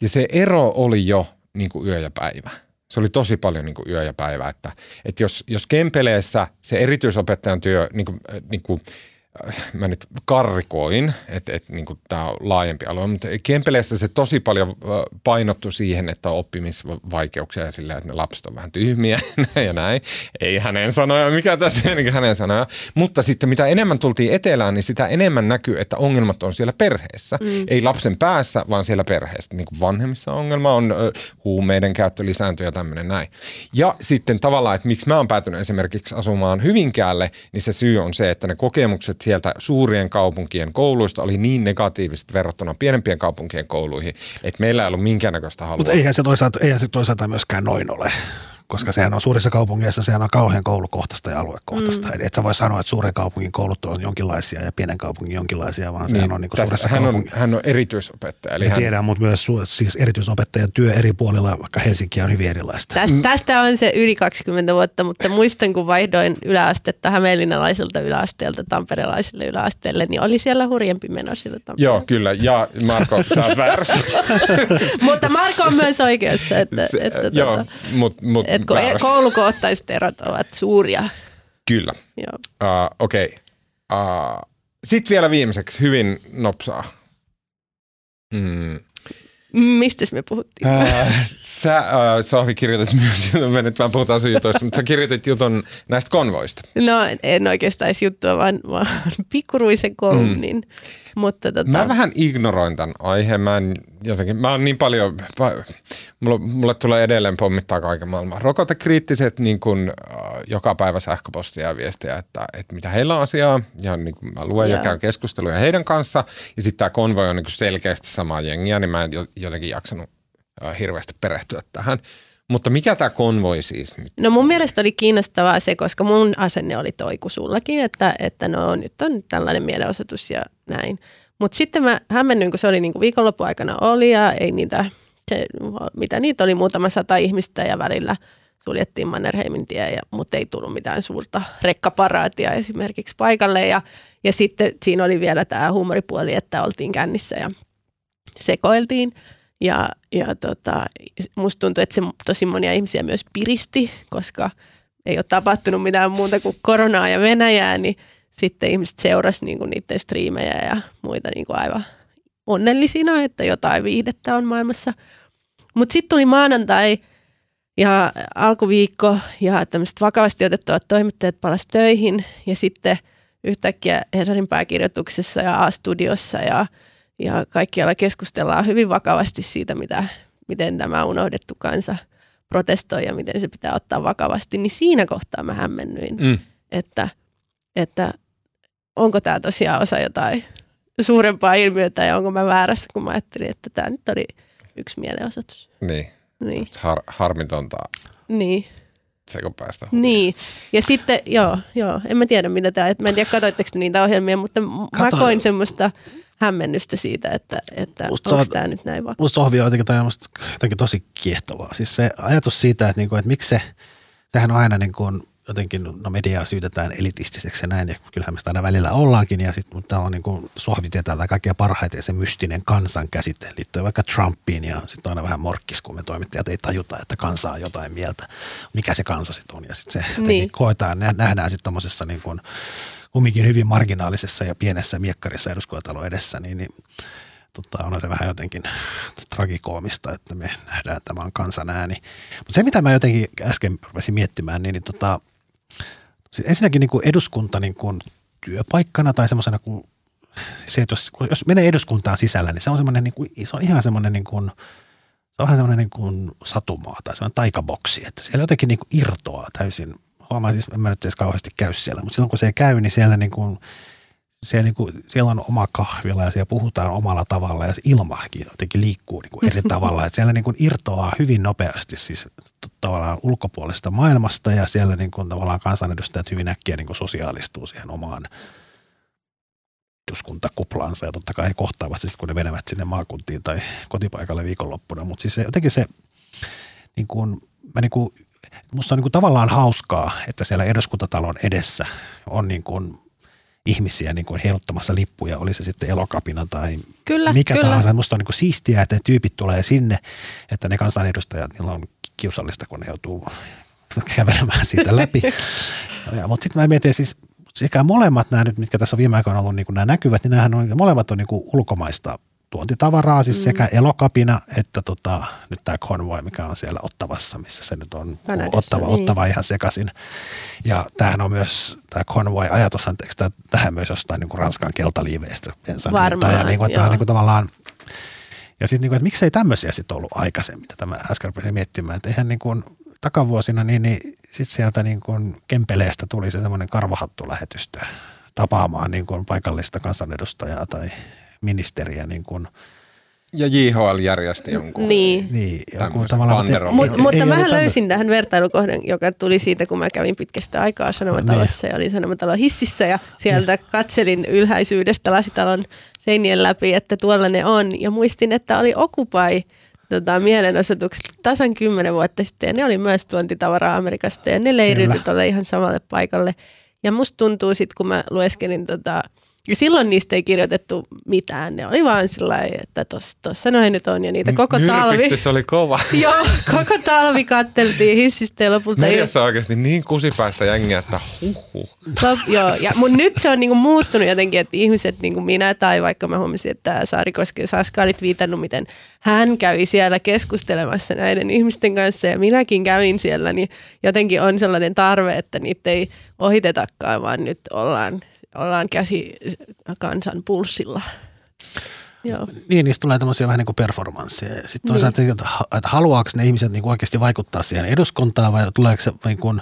Speaker 1: Ja se ero oli jo niin kuin yö ja päivä. Se oli tosi paljon niin yö ja päivä, että, että jos, jos Kempeleessä se erityisopettajan työ, niin kuin, niin kuin mä nyt karrikoin, että, että niin tämä on laajempi alue, mutta Kempeleessä se tosi paljon painottu siihen, että on oppimisvaikeuksia ja sillä, että ne lapset on vähän tyhmiä [LAUGHS] ja näin. Ei hänen sanoja, mikä tässä niin hänen sanoja. Mutta sitten mitä enemmän tultiin etelään, niin sitä enemmän näkyy, että ongelmat on siellä perheessä. Mm. Ei lapsen päässä, vaan siellä perheessä. Niin kuin vanhemmissa ongelma on huumeiden käyttö lisääntyy ja tämmöinen näin. Ja sitten tavallaan, että miksi mä oon päätynyt esimerkiksi asumaan Hyvinkäälle, niin se syy on se, että ne kokemukset sieltä suurien kaupunkien kouluista oli niin negatiiviset verrattuna pienempien kaupunkien kouluihin, että meillä ei ollut minkäännäköistä halua.
Speaker 3: Mutta eihän se toisaalta, eihän se toisaalta myöskään noin ole koska sehän on suurissa kaupungeissa, sehän on kauhean koulukohtaista ja aluekohtaista. Mm. Et sä voi sanoa, että suuren kaupungin koulut on jonkinlaisia ja pienen kaupungin jonkinlaisia, vaan niin, sehän on niin kuin suuressa
Speaker 1: hän on, hän on erityisopettaja.
Speaker 3: Eli hän... tiedän, mutta myös siis erityisopettajan työ eri puolilla, vaikka Helsinki on hyvin erilaista.
Speaker 2: Tästä, mm. tästä on se yli 20 vuotta, mutta muistan, kun vaihdoin yläastetta hämeenlinnalaiselta yläasteelta tamperelaiselle yläasteelle, niin oli siellä hurjempi meno sillä
Speaker 1: Joo, kyllä. Ja Marko, sä oot väärässä. [LAUGHS]
Speaker 2: mutta Marko on myös oikeassa. Että,
Speaker 1: se, että, joo, tota, mut, mut,
Speaker 2: et kun e- koulukohtaiset erot ovat suuria.
Speaker 1: Kyllä. Uh, Okei. Okay. Uh, Sitten vielä viimeiseksi hyvin nopsaa.
Speaker 2: Mm. Mistä me puhuttiin? Äh,
Speaker 1: sä, äh, Sohvi, kirjoitit myös, me nyt vähän puhutaan jutuista, mutta sä kirjoitit jutun näistä konvoista.
Speaker 2: No en oikeastaan edes juttua, vaan, vaan pikkuruisen kolumnin. Mm. Mutta tota...
Speaker 1: Mä vähän ignoroin tämän aiheen. Mä, en, jotenkin, mä oon niin paljon, mulle, mulle tulee edelleen pommittaa kaiken maailman. Rokotekriittiset niin kun, uh, joka päivä sähköpostia ja viestejä, että, että mitä heillä on asiaa. Ja niin kun mä luen yeah. ja käyn keskusteluja heidän kanssa. Ja sitten tämä konvoi on niin selkeästi samaa jengiä, niin mä en jotenkin jaksanut uh, hirveästi perehtyä tähän. Mutta mikä tämä konvoi siis nyt?
Speaker 2: No mun mielestä oli kiinnostavaa se, koska mun asenne oli toiku sullakin, että, että no nyt on tällainen mielenosoitus ja näin. Mutta sitten mä hämmennyin, kun se oli niin kuin viikonloppuaikana oli ja ei niitä, se, mitä niitä oli muutama sata ihmistä ja välillä suljettiin Mannerheimin tie, ja, mutta ei tullut mitään suurta rekkaparaatia esimerkiksi paikalle. Ja, ja sitten siinä oli vielä tämä huumoripuoli, että oltiin kännissä ja sekoiltiin. Ja, ja tota, musta tuntuu, että se tosi monia ihmisiä myös piristi, koska ei ole tapahtunut mitään muuta kuin koronaa ja Venäjää, niin sitten ihmiset seurasi niin kuin niiden striimejä ja muita niin kuin aivan onnellisina, että jotain viihdettä on maailmassa. Mutta sitten tuli maanantai ja alkuviikko ja tämmöiset vakavasti otettavat toimittajat palas töihin ja sitten yhtäkkiä Hesarin pääkirjoituksessa ja A-studiossa ja ja kaikkialla keskustellaan hyvin vakavasti siitä, mitä, miten tämä unohdettu kansa protestoi ja miten se pitää ottaa vakavasti, niin siinä kohtaa mä hämmennyin, mm. että, että onko tämä tosiaan osa jotain suurempaa ilmiötä ja onko mä väärässä, kun mä ajattelin, että tämä nyt oli yksi mielenosoitus.
Speaker 1: Niin, niin. Har, harmitonta.
Speaker 2: Niin.
Speaker 1: Sekopäästä.
Speaker 2: Niin. Ja sitten, joo, joo, en mä tiedä mitä tämä, mä en tiedä katsoitteko niitä ohjelmia, mutta Kato. mä koin semmoista hämmennystä siitä, että, että onko tämä nyt näin vakava.
Speaker 3: Musta Sohvi on jotenkin, jotenkin tosi kiehtovaa. Siis se ajatus siitä, että, niinku, että miksi se, sehän on aina niin kuin, jotenkin, no mediaa syytetään elitistiseksi ja näin, ja kyllähän me sitä aina välillä ollaankin, ja sitten mutta on niin kuin, Sohvi tietää tämä kaikkea parhaiten se mystinen kansan käsite liittyen vaikka Trumpiin, ja sitten on aina vähän morkkis, kun me toimittajat ei tajuta, että kansa on jotain mieltä, mikä se kansa sitten on, ja sitten se niin. koetaan, nähdään sitten tämmöisessä niin kuin, kumminkin hyvin marginaalisessa ja pienessä miekkarissa eduskuntatalon edessä, niin, niin tota, on se vähän jotenkin tragikoomista, että me nähdään tämä on kansan ääni. Mutta se, mitä mä jotenkin äsken rupesin miettimään, niin, niin tota, siis ensinnäkin niin kuin eduskunta niin kuin työpaikkana tai semmoisena kuin se, että jos, jos menee eduskuntaan sisällä, niin se on semmoinen, niin kuin, se on ihan semmoinen niin kuin, se on vähän semmoinen niin kuin satumaa tai semmoinen taikaboksi, että siellä jotenkin niin kuin irtoaa täysin huomaa siis, en mä nyt edes kauheasti käy siellä, mutta silloin kun se käy, niin siellä niin kuin, siellä, niin kuin, siellä on oma kahvila ja siellä puhutaan omalla tavalla ja se ilmakin jotenkin liikkuu niin kuin eri [LAUGHS] tavalla. Että siellä niin kuin irtoaa hyvin nopeasti siis tavallaan ulkopuolesta maailmasta ja siellä niin kuin, tavallaan kansanedustajat hyvin äkkiä niin kuin sosiaalistuu siihen omaan eduskuntakuplaansa ja totta kai he kohtaavat sitten, kun ne menevät sinne maakuntiin tai kotipaikalle viikonloppuna. Mutta siis se, jotenkin se, niin kuin, mä niin kuin, musta on niin kuin tavallaan hauskaa, että siellä eduskuntatalon edessä on niin kuin ihmisiä niin kuin heiluttamassa lippuja, oli se sitten elokapina tai
Speaker 2: kyllä,
Speaker 3: mikä
Speaker 2: kyllä.
Speaker 3: tahansa. Musta on niin kuin siistiä, että tyypit tulee sinne, että ne kansanedustajat, niillä on kiusallista, kun ne joutuu kävelemään siitä läpi. [LAUGHS] Mutta sitten mä mietin siis sekä molemmat nämä nyt, mitkä tässä on viime aikoina ollut niin kuin nämä näkyvät, niin nämähän on, molemmat on niin kuin ulkomaista tuontitavaraa, siis mm. sekä elokapina että tota, nyt tämä konvoi, mikä on siellä Ottavassa, missä se nyt on
Speaker 2: Kanadassa,
Speaker 3: Ottava,
Speaker 2: niin.
Speaker 3: Ottava ihan sekaisin. Ja tämähän on myös, tämä konvoi ajatushan, eikö tämä, tähän myös jostain niin kuin Ranskan keltaliiveistä.
Speaker 2: Varmaan,
Speaker 3: ja niin kuin, tämä on niin kuin tavallaan, ja sitten niin kuin, että miksei tämmöisiä sitten ollut aikaisemmin, tätä mä äsken rupesin miettimään, että eihän niin kuin takavuosina, niin, niin sitten sieltä niin kuin Kempeleestä tuli se semmoinen karvahattulähetystö tapaamaan niin kuin paikallista kansanedustajaa tai ministeriä niin kuin,
Speaker 1: Ja JHL järjesti jonkun.
Speaker 2: Niin.
Speaker 3: niin, joku
Speaker 1: Tämmöisen
Speaker 3: tavallaan,
Speaker 1: banderollin.
Speaker 2: Mut,
Speaker 3: ei-
Speaker 2: mutta
Speaker 3: ei
Speaker 2: mä löysin tähän vertailukohdan, joka tuli siitä, kun mä kävin pitkästä aikaa Sanomatalossa
Speaker 3: Niin.
Speaker 2: ja olin Sanomatalon hississä ja sieltä katselin ylhäisyydestä lasitalon seinien läpi, että tuolla ne on. Ja muistin, että oli Occupy tota, mielenosoitukset tasan kymmenen vuotta sitten ja ne oli myös tuontitavaraa Amerikasta ja ne leiriytyi tuolle ihan samalle paikalle. Ja musta tuntuu sitten, kun mä lueskelin tota, ja silloin niistä ei kirjoitettu mitään. Ne oli vaan sillä että tossa noin nyt on ja niitä koko talvi.
Speaker 1: Nyrpistys oli kova. [LAUGHS]
Speaker 2: Joo, koko talvi katteltiin hissistä ja lopulta
Speaker 1: Mediassa on oikeasti niin kusipäistä jengiä, että huhhuh.
Speaker 2: lop, joo, ja, mutta nyt se on niinku muuttunut jotenkin, että ihmiset, niin kuin minä tai vaikka mä huomasin, että Saarikosken Saska olit viitannut, miten hän kävi siellä keskustelemassa näiden ihmisten kanssa ja minäkin kävin siellä, niin jotenkin on sellainen tarve, että niitä ei ohitetakaan, vaan nyt ollaan, ollaan käsi kansan pulssilla. Joo.
Speaker 3: Niin, niistä tulee tämmöisiä vähän niin kuin performansseja. Sitten toisaalta, että, että haluaako ne ihmiset niin kuin oikeasti vaikuttaa siihen eduskuntaan vai tuleeko se niin kuin,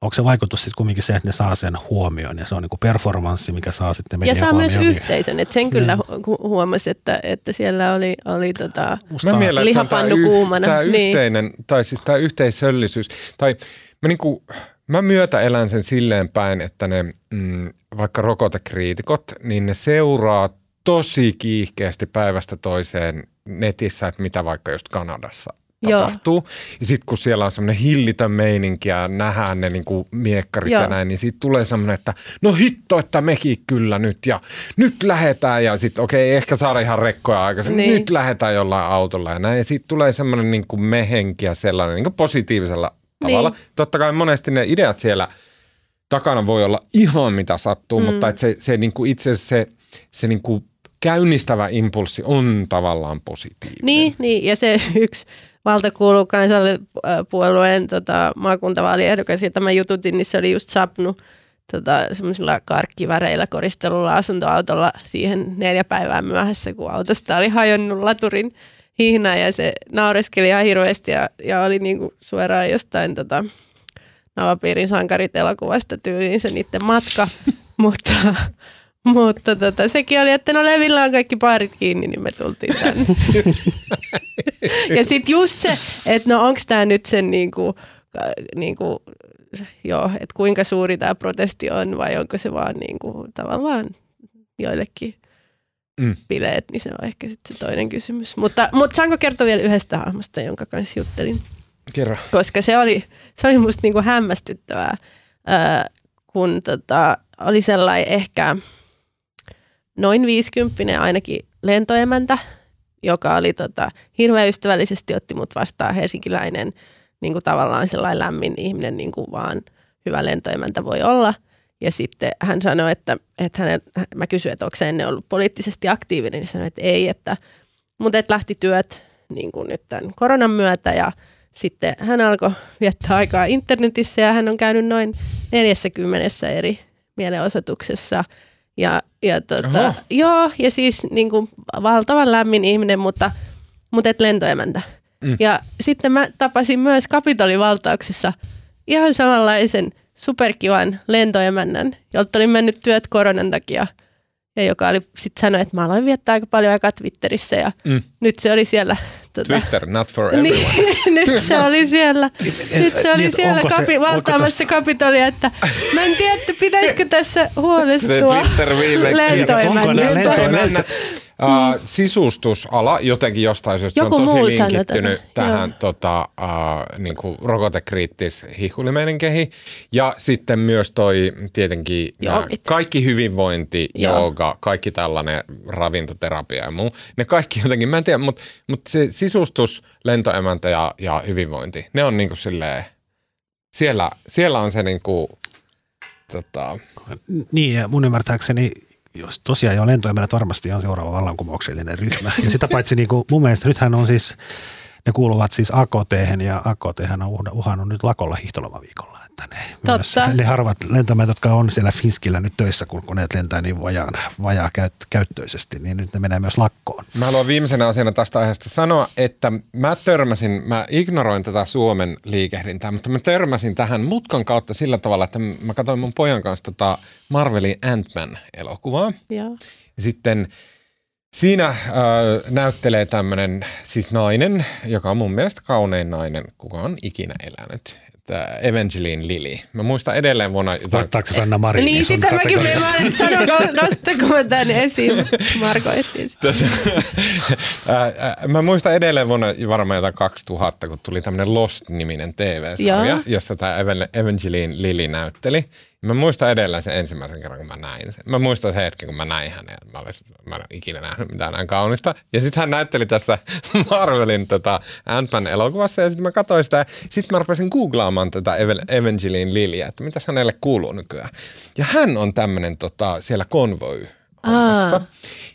Speaker 3: onko se vaikutus sitten kumminkin se, että ne saa sen huomioon ja se on niin kuin performanssi, mikä saa sitten
Speaker 2: Ja saa myös
Speaker 3: huomioon.
Speaker 2: yhteisön, että sen kyllä hu- huomasi, että, että siellä oli, oli tota,
Speaker 3: Musta
Speaker 1: Mä mielen, on tämä,
Speaker 2: Lihapannu kuumana,
Speaker 1: tämä
Speaker 2: niin.
Speaker 1: yhteinen, tai siis tämä yhteisöllisyys, tai mä, niinku, mä myötä elän sen silleen päin, että ne mm, vaikka rokotekriitikot, niin ne seuraa tosi kiihkeästi päivästä toiseen netissä, että mitä vaikka just Kanadassa
Speaker 2: Joo.
Speaker 1: tapahtuu. Ja sitten kun siellä on semmoinen hillitön meininki ja nähdään ne niinku miekkarit
Speaker 2: Joo.
Speaker 1: ja näin, niin siitä tulee semmoinen, että no hitto, että mekin kyllä nyt ja nyt lähetään ja sitten okei, ei ehkä saada ihan rekkoja aikaisemmin,
Speaker 2: Niin.
Speaker 1: nyt lähdetään jollain autolla ja näin. Ja siitä tulee semmoinen niinku mehenki ja sellainen niinku positiivisella tavalla.
Speaker 2: Niin.
Speaker 1: Totta kai monesti ne ideat siellä takana voi olla ihan mitä sattuu, mm. mutta et se, se niinku itse asiassa se, se niinku käynnistävä impulssi on tavallaan positiivinen.
Speaker 2: Niin, niin, ja se [LAUGHS] yksi valta kuuluu kansallipuolueen tota, maakuntavaaliehdokas, jota mä jututin, niin se oli just sapnut tota, semmoisilla karkkiväreillä koristelulla asuntoautolla siihen neljä päivää myöhässä, kun autosta oli hajonnut laturin hihna ja se naureskeli ihan hirveästi ja, ja oli niinku suoraan jostain tota, Navapiirin sankarit elokuvasta tyyliin se niiden matka, [LAUGHS] mutta, mutta tota, sekin oli, että no Levillä on kaikki baarit kiinni, niin me tultiin tänne. [LAUGHS] ja sitten just se, että no onko tämä nyt sen niinku, niinku, joo, että kuinka suuri tämä protesti on vai onko se vaan niinku, tavallaan joillekin
Speaker 1: Mm.
Speaker 2: bileet, niin se on ehkä sitten se toinen kysymys. Mutta, mutta saanko kertoa vielä yhdestä hahmosta, jonka kanssa juttelin?
Speaker 1: Kerro.
Speaker 2: koska se oli, se oli musta niinku hämmästyttävää, ää, kun tota, oli sellainen ehkä noin 50 ainakin lentoemäntä, joka oli tota, hirveän ystävällisesti otti mut vastaan helsinkiläinen niin kuin tavallaan sellainen lämmin ihminen, niin kuin vaan hyvä lentoemäntä voi olla. Ja sitten hän sanoi, että, että hänet, mä kysyin, että onko se ennen ollut poliittisesti aktiivinen, niin sanoi, että ei, että, mutta että lähti työt niin kuin nyt tämän koronan myötä ja sitten hän alkoi viettää aikaa internetissä ja hän on käynyt noin 40 eri mielenosoituksessa. Ja, ja tota,
Speaker 1: Oho.
Speaker 2: joo, ja siis niin kuin valtavan lämmin ihminen, mutta, mutta et lentoemäntä. Mm. Ja sitten mä tapasin myös Kapitolin valtauksessa ihan samanlaisen superkivan lentoemännän, jolta oli mennyt työt koronan takia ja joka oli sitten sanoi, että mä aloin viettää aika paljon aikaa Twitterissä ja mm. nyt se oli siellä.
Speaker 1: Tota, Twitter, not for everyone. [LAUGHS]
Speaker 2: Niin, nyt se oli siellä, nyt se oli niin, siellä kapi, valtaamassa kapitolia, että mä en tiedä, että pitäisikö tässä huolestua lentoemännistä.
Speaker 1: Uh, sisustusala jotenkin jostain syystä, se on tosi linkittynyt tähän tota, uh, niin kuin rokotekriittis hihulimeninkeihin. Ja sitten myös toi tietenkin nää, kaikki hyvinvointi, Joo. jooga, kaikki tällainen ravintoterapia ja muu. Ne kaikki jotenkin, mä en tiedä, mutta, mutta se sisustus, lentoemäntä ja, ja hyvinvointi, ne on niin kuin silleen, siellä, siellä on se niin kuin, tota...
Speaker 3: Niin ja mun ymmärtääkseni jos tosiaan jo lentoemännät varmasti on seuraava vallankumouksellinen ryhmä. Ja sitä paitsi niin kuin mun mielestä nythän on siis, ne kuuluvat siis AKT ja AKT on uhannut nyt lakolla hiihtolomaviikolla. Että ne, myös, ne harvat lentomäät, jotka on siellä Finskillä nyt töissä, kun koneet lentää niin vajaan, vajaa käyt, käyttöisesti, niin nyt ne menee myös lakkoon.
Speaker 1: Mä haluan viimeisenä asiana tästä aiheesta sanoa, että mä törmäsin, mä ignoroin tätä Suomen liikehdintää, mutta mä törmäsin tähän mutkan kautta sillä tavalla, että mä katsoin mun pojan kanssa tota Marvelin Ant-Man-elokuvaa.
Speaker 2: Ja.
Speaker 1: Ja sitten Siinä äh, näyttelee tämmöinen siis nainen, joka on mun mielestä kaunein nainen, kuka on ikinä elänyt. Evangeline Lili. Mä muistan edelleen vuonna...
Speaker 3: Voittaako Sanna Marin?
Speaker 2: Niin, sitä mäkin mä sanonko, nostako mä tän esiin. Marko etsin [LAUGHS]
Speaker 1: Mä muistan edelleen vuonna varmaan jotain 2000, kun tuli tämmöinen Lost-niminen TV-sarja, jossa tämä Evangeline Lili näytteli. Mä muistan edelleen sen ensimmäisen kerran, kun mä näin sen. Mä muistan sen hetken, kun mä näin hänen. Mä, olisin, mä en ikinä nähnyt mitään näin kaunista. Ja sitten hän näytteli tässä [LAUGHS] Marvelin tota, Ant-Man elokuvassa ja sitten mä katsoin sitä. Sitten mä rupesin googlaamaan tätä Evangeline Lilia, että mitä hänelle kuuluu nykyään. Ja hän on tämmöinen tota, siellä konvoi hommassa.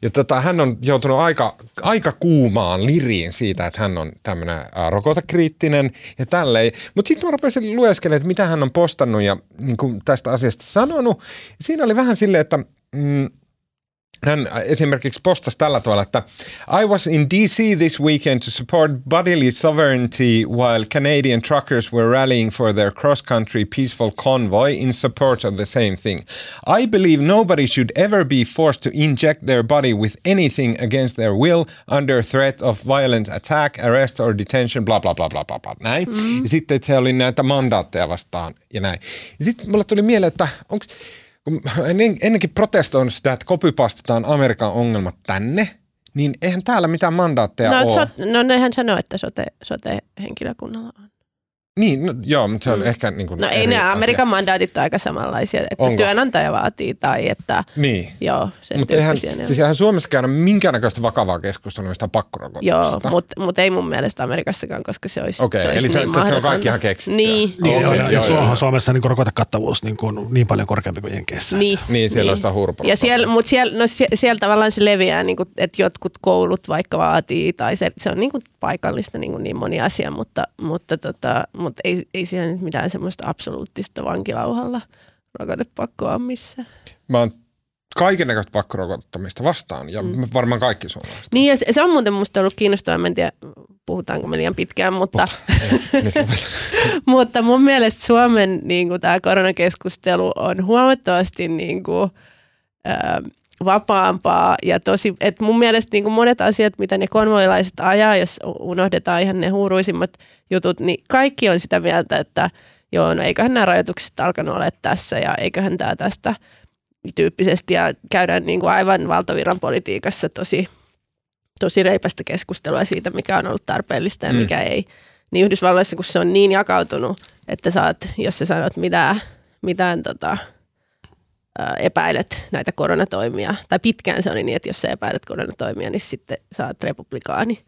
Speaker 1: Ja tota, hän on joutunut aika, aika kuumaan liriin siitä, että hän on tämmöinen rokotekriittinen ja tälleen. Mutta sitten mä rupesin lueskelemaan, että mitä hän on postannut ja niin tästä asiasta sanonut. Siinä oli vähän silleen, että mm, hän esimerkiksi postasi tällä tavalla, että I was in DC this weekend to support bodily sovereignty while Canadian truckers were rallying for their cross-country peaceful convoy in support of the same thing. I believe nobody should ever be forced to inject their body with anything against their will under threat of violent attack, arrest or detention, bla bla bla bla bla, bla näin. Mm. Ja sitten se oli näitä mandaatteja vastaan ja näin. Ja sitten mulle tuli mieleen, että onko ennenkin protestoinut sitä, että kopypastetaan Amerikan ongelmat tänne, niin eihän täällä mitään mandaatteja
Speaker 2: no,
Speaker 1: ole.
Speaker 2: So, no nehän sanoo, että sote, sote-henkilökunnalla on.
Speaker 1: Niin, no, joo, mutta se on mm. ehkä niin kuin
Speaker 2: No ei ne Amerikan asia. mandaatit ole aika samanlaisia, että Onko? työnantaja vaatii tai että
Speaker 1: niin.
Speaker 2: joo, sen
Speaker 1: mutta eihän, siis eihän Suomessa käydä minkäännäköistä vakavaa keskustelua sitä pakkorokotuksesta.
Speaker 2: Joo, mutta mut ei mun mielestä Amerikassakaan, koska se olisi
Speaker 1: Okei, okay, eli se, niin se on kaikki ihan keksittyä.
Speaker 2: Niin.
Speaker 3: niin oh, ja, ja, ja Suomessa niin rokotekattavuus niin, kuin, niin paljon korkeampi kuin Jenkeissä.
Speaker 1: Niin, niin siellä niin. on sitä hurpaa.
Speaker 2: Ja siellä, mutta siellä, no, siellä, siellä tavallaan se leviää, niin kuin, että jotkut koulut vaikka vaatii, tai se, se on niin kuin paikallista niin, kuin niin moni asia, mutta, mutta, tota, mutta ei, ei siellä nyt mitään semmoista absoluuttista vankilauhalla rokotepakkoa missään.
Speaker 1: Mä oon kaiken näköistä pakkorokottamista vastaan ja mm. varmaan kaikki suomalaiset.
Speaker 2: Niin ja se, se on muuten musta ollut kiinnostavaa, mä en tiedä puhutaanko me liian pitkään, mutta, [LAUGHS] mutta mun mielestä Suomen niin tämä koronakeskustelu on huomattavasti niin kuin, äh, vapaampaa ja tosi, että mun mielestä niin kuin monet asiat, mitä ne konvoilaiset ajaa, jos unohdetaan ihan ne huuruisimmat jutut, niin kaikki on sitä mieltä, että joo, no eiköhän nämä rajoitukset alkanut olla tässä ja eiköhän tämä tästä tyyppisesti ja käydään niin kuin aivan valtavirran politiikassa tosi, tosi reipästä keskustelua siitä, mikä on ollut tarpeellista ja mikä mm. ei. Niin Yhdysvalloissa, kun se on niin jakautunut, että saat, jos sä sanot mitään, mitään tota, epäilet näitä koronatoimia, tai pitkään se oli niin, että jos sä epäilet koronatoimia, niin sitten sä oot republikaani.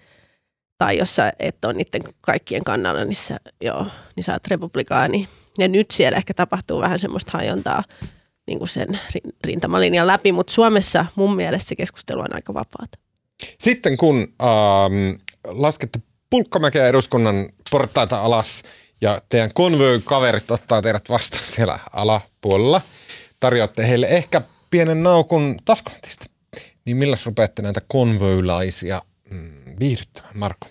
Speaker 2: Tai jos sä et ole niiden kaikkien kannalla, niin sä, joo, niin sä oot republikaani. Ja nyt siellä ehkä tapahtuu vähän semmoista hajontaa niin kuin sen rintamalinjan läpi, mutta Suomessa mun mielestä se keskustelu on aika vapaata.
Speaker 1: Sitten kun ähm, laskette pulkkamäkeä eduskunnan portaita alas ja teidän konvoi-kaverit ottaa teidät vastaan siellä alapuolella – tarjoatte heille ehkä pienen naukun taskuntista. Niin millä rupeatte näitä konvoilaisia mm, viihdyttämään, Marko?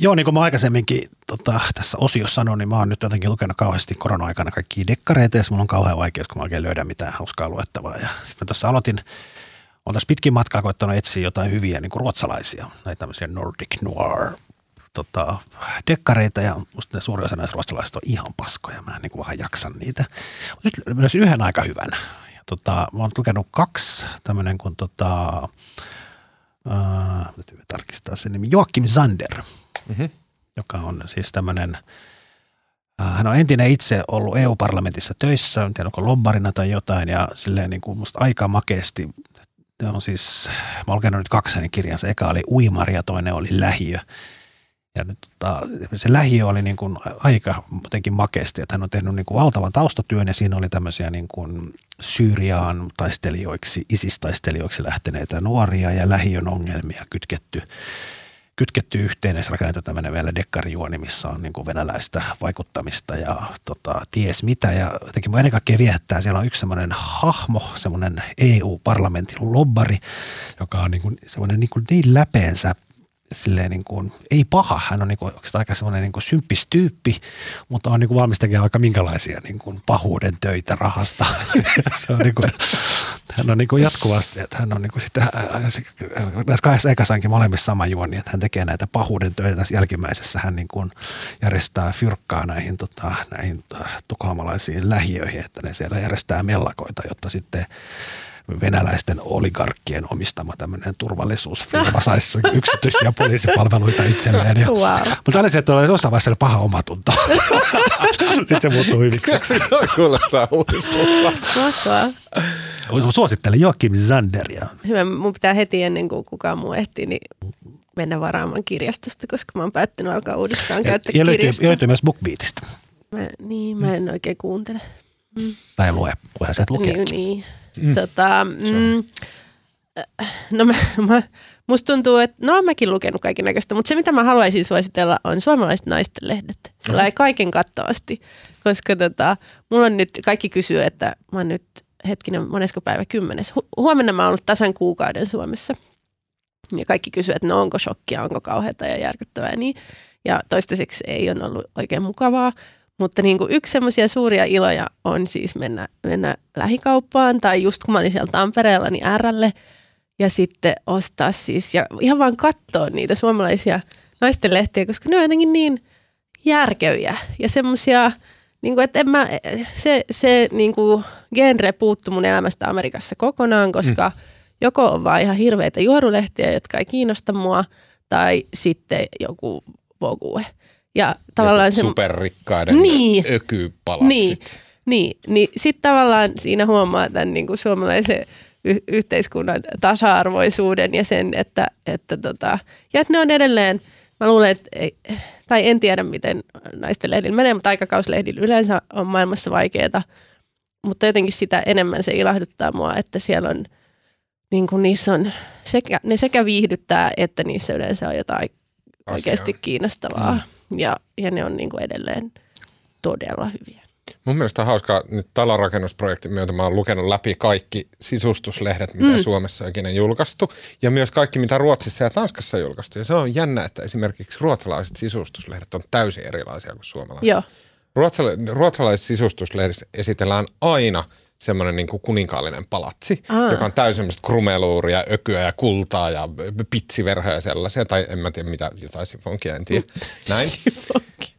Speaker 3: Joo, niin kuin mä aikaisemminkin tota, tässä osiossa sanoin, niin mä oon nyt jotenkin lukenut kauheasti korona-aikana kaikki dekkareita, ja mulla on kauhean vaikea, kun mä oikein löydän mitään hauskaa luettavaa. Ja sitten mä tuossa aloitin, olen tässä pitkin matkaa koettanut etsiä jotain hyviä niin kuin ruotsalaisia, näitä tämmöisiä Nordic Noir tota, dekkareita, ja musta ne suuri osa näistä ruotsalaisista on ihan paskoja, mä en niin kuin vähän jaksa niitä. Nyt myös yhden aika hyvän. Ja tota, mä oon lukenut kaksi, tämmöinen kuin tota, äh, tarkistaa sen nimi, Joakim Zander – mm-hmm. joka on siis tämmöinen, hän on entinen itse ollut EU-parlamentissa töissä, en tiedä onko lobbarina tai jotain, ja silleen niin kuin musta aika makeasti, on siis, mä olen nyt kaksi hänen kirjansa, eka oli Uimari ja toinen oli Lähiö. Ja tota, se lähiö oli niin kuin aika jotenkin makeasti, että hän on tehnyt niin kuin valtavan taustatyön ja siinä oli tämmöisiä niin kuin Syyriaan taistelijoiksi, isistaistelijoiksi lähteneitä nuoria ja lähiön ongelmia kytketty kytketty yhteen ja rakennettu tämmöinen vielä dekkarijuoni, missä on niin kuin venäläistä vaikuttamista ja tota, ties mitä. Ja jotenkin mua ennen kaikkea viehättää, siellä on yksi semmoinen hahmo, semmoinen EU-parlamentin lobbari, joka on niin kuin, semmoinen niin, kuin niin läpeensä silleen niin kuin, ei paha, hän on niin kuin, aika semmoinen niin kuin symppis tyyppi, mutta on niin kuin valmis tekemään aika minkälaisia niin kuin pahuuden töitä rahasta. [LAUGHS] se on niin kuin, hän on niin kuin jatkuvasti, että hän on niin kuin sitten, näissä kahdessa ekasankin molemmissa sama juoni, että hän tekee näitä pahuuden töitä. Tässä jälkimmäisessä hän niin kuin järjestää fyrkkaa näihin, tota, näihin tukholmalaisiin lähiöihin, että ne siellä järjestää mellakoita, jotta sitten venäläisten oligarkkien omistama tämmöinen turvallisuusfirma saisi yksityisiä poliisipalveluita itselleen. Ja, wow. Mutta aina se, että oli jossain vaiheessa paha omatunto. [LAUGHS] Sitten se muuttuu hyviksi. [LAUGHS]
Speaker 1: Kuulostaa uudistukselta.
Speaker 3: Suosittelen Joakim Zanderia.
Speaker 2: Hyvä, mun pitää heti ennen kuin kukaan muu ehtii, niin mennä varaamaan kirjastosta, koska mä oon päättänyt alkaa uudestaan ja, käyttää ja löytyy,
Speaker 3: myös BookBeatista.
Speaker 2: Mä, niin, mä en oikein kuuntele.
Speaker 3: Mm. Tai lue, voihan sä et lukea.
Speaker 2: Niin, niin. Mm. Tota, mm, no mä, [LAUGHS] mä, musta tuntuu, että no mäkin lukenut kaiken näköistä, mutta se mitä mä haluaisin suositella on suomalaiset naisten lehdet. Sillä kaiken kattavasti, koska tota, mulla on nyt, kaikki kysyy, että mä oon nyt hetkinen, monesko päivä kymmenes. Hu- huomenna mä oon ollut tasan kuukauden Suomessa. Ja kaikki kysyy, että no onko shokkia, onko kauheata ja järkyttävää. Niin. Ja toistaiseksi ei ole ollut oikein mukavaa. Mutta niin kuin yksi semmoisia suuria iloja on siis mennä, mennä lähikauppaan tai just kun mä olin siellä Tampereella, niin Rlle ja sitten ostaa siis ja ihan vaan katsoa niitä suomalaisia naisten lehtiä, koska ne on jotenkin niin järkeviä ja semmoisia, niin kuin, että en mä, se, se niin kuin genre puuttu mun elämästä Amerikassa kokonaan, koska mm. joko on vaan ihan hirveitä juorulehtiä, jotka ei kiinnosta mua, tai sitten joku Vogue. Ja tavallaan
Speaker 1: se... Superrikkaiden niin, ökypalatsit.
Speaker 2: Niin, niin, niin sitten tavallaan siinä huomaa tämän niin kuin suomalaisen y- yhteiskunnan tasa-arvoisuuden ja sen, että, että, tota, ja että ne on edelleen, mä luulen, että ei, tai en tiedä miten naisten lehdillä menee, mutta aikakauslehdillä yleensä on maailmassa vaikeaa, mutta jotenkin sitä enemmän se ilahduttaa mua, että siellä on, niin kuin niissä on, sekä, ne sekä viihdyttää, että niissä yleensä on jotain Asia. oikeasti kiinnostavaa. Mm ja, ja ne on niin kuin edelleen todella hyviä.
Speaker 1: Mun mielestä on hauskaa, nyt talonrakennusprojektin myötä mä oon lukenut läpi kaikki sisustuslehdet, mitä mm. Suomessa on ikinä julkaistu, ja myös kaikki, mitä Ruotsissa ja Tanskassa on julkaistu. Ja se on jännä, että esimerkiksi ruotsalaiset sisustuslehdet on täysin erilaisia kuin suomalaiset.
Speaker 2: Joo.
Speaker 1: Ruotsala- ruotsalaisissa sisustuslehdissä esitellään aina – semmoinen niin kuninkaallinen palatsi, Aa. joka on täysin semmoista krumeluuria, ökyä ja kultaa ja pitsiverhoja ja sellaisia, tai en mä tiedä mitä, jotain sifonkia, en tiedä. [LAUGHS] Näin.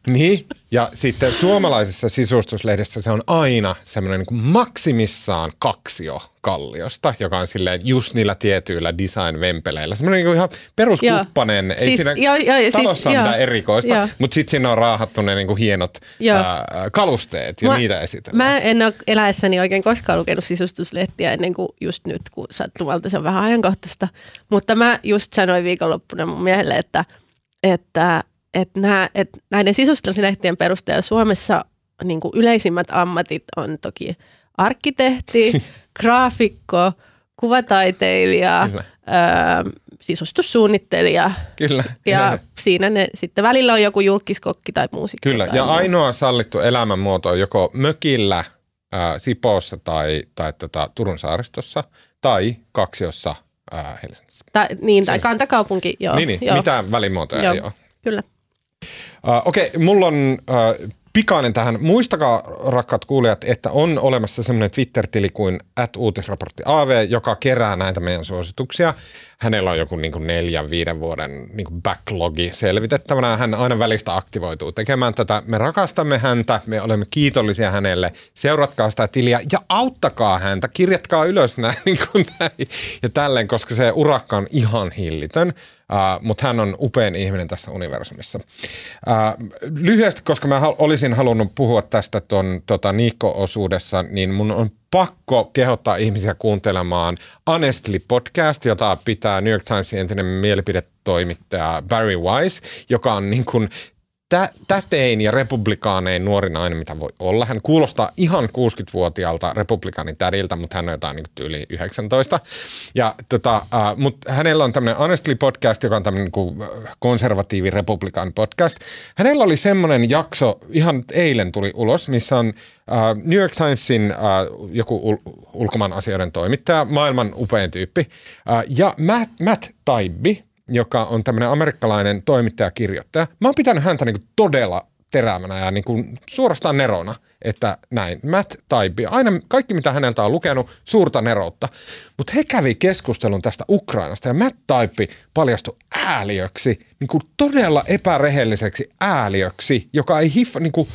Speaker 1: Niin, ja sitten suomalaisessa sisustuslehdessä se on aina semmoinen niin maksimissaan kaksio kalliosta, joka on silleen just niillä tietyillä design-vempeleillä. Semmoinen niin ihan peruskuppanen, ei siis, siinä jo, jo, siis talossa siis, ole mitään erikoista, mutta sitten siinä on raahattu ne niin kuin hienot ää, kalusteet ja mä, niitä esitellään.
Speaker 2: Mä en ole eläessäni oikein koskaan lukenut sisustuslehtiä ennen kuin just nyt, kun sattumalta se on vähän ajankohtaista. Mutta mä just sanoin viikonloppuna mun miehelle, että, että että, nämä, että näiden sisustuslehtien perusteella Suomessa niin kuin yleisimmät ammatit on toki arkkitehti, [LAUGHS] graafikko, kuvataiteilija, Kyllä. Ö, sisustussuunnittelija.
Speaker 1: Kyllä.
Speaker 2: Ja ja siinä ne sitten välillä on joku julkiskokki tai muusikko.
Speaker 1: Kyllä,
Speaker 2: tai
Speaker 1: ja muu. ainoa sallittu elämänmuoto on joko mökillä äh, Sipoossa tai, tai tota, Turun saaristossa tai kaksiossa äh, Helsingissä.
Speaker 2: Ta, niin, tai kantakaupunki, joo.
Speaker 1: Niin, niin.
Speaker 2: joo.
Speaker 1: mitään välimuotoja joo. ei ole.
Speaker 2: Kyllä.
Speaker 1: Uh, Okei, okay, mulla on uh, pikainen tähän. Muistakaa, rakkaat kuulijat, että on olemassa semmoinen Twitter-tili kuin at uutisraportti AV, joka kerää näitä meidän suosituksia. Hänellä on joku niin kuin neljän, viiden vuoden niin kuin backlogi selvitettävänä. Hän aina välistä aktivoituu tekemään tätä. Me rakastamme häntä, me olemme kiitollisia hänelle. Seuratkaa sitä tiliä ja auttakaa häntä. Kirjatkaa ylös [LAUGHS] näin, niin kuin näin ja tälleen, koska se urakka on ihan hillitön. Uh, mutta hän on upein ihminen tässä universumissa. Uh, lyhyesti, koska mä olisin halunnut puhua tästä tuon tota, Niikko-osuudessa, niin mun on pakko kehottaa ihmisiä kuuntelemaan Honestly podcast, jota pitää New York Timesin entinen mielipidetoimittaja Barry Wise, joka on niin kuin tä, tätein ja republikaanein nuori nainen, mitä voi olla. Hän kuulostaa ihan 60-vuotiaalta republikaanin tädiltä, mutta hän on jotain niin yli 19. Ja, tota, uh, mutta hänellä on tämmöinen Honestly podcast, joka on tämmöinen niin konservatiivi republikaan podcast. Hänellä oli semmoinen jakso, ihan eilen tuli ulos, missä on uh, New York Timesin uh, joku ul- ulkomaan asioiden toimittaja, maailman upein tyyppi, uh, ja Matt, Matt Taibbi, joka on tämmöinen amerikkalainen toimittaja-kirjoittaja. Mä oon pitänyt häntä niin kuin todella terävänä ja niin kuin suorastaan nerona, että näin. Matt Taibbi, aina kaikki mitä häneltä on lukenut, suurta neroutta. Mutta he kävi keskustelun tästä Ukrainasta ja Matt Taibbi paljastui ääliöksi, niin kuin todella epärehelliseksi ääliöksi, joka ei hiffa, niin kuin,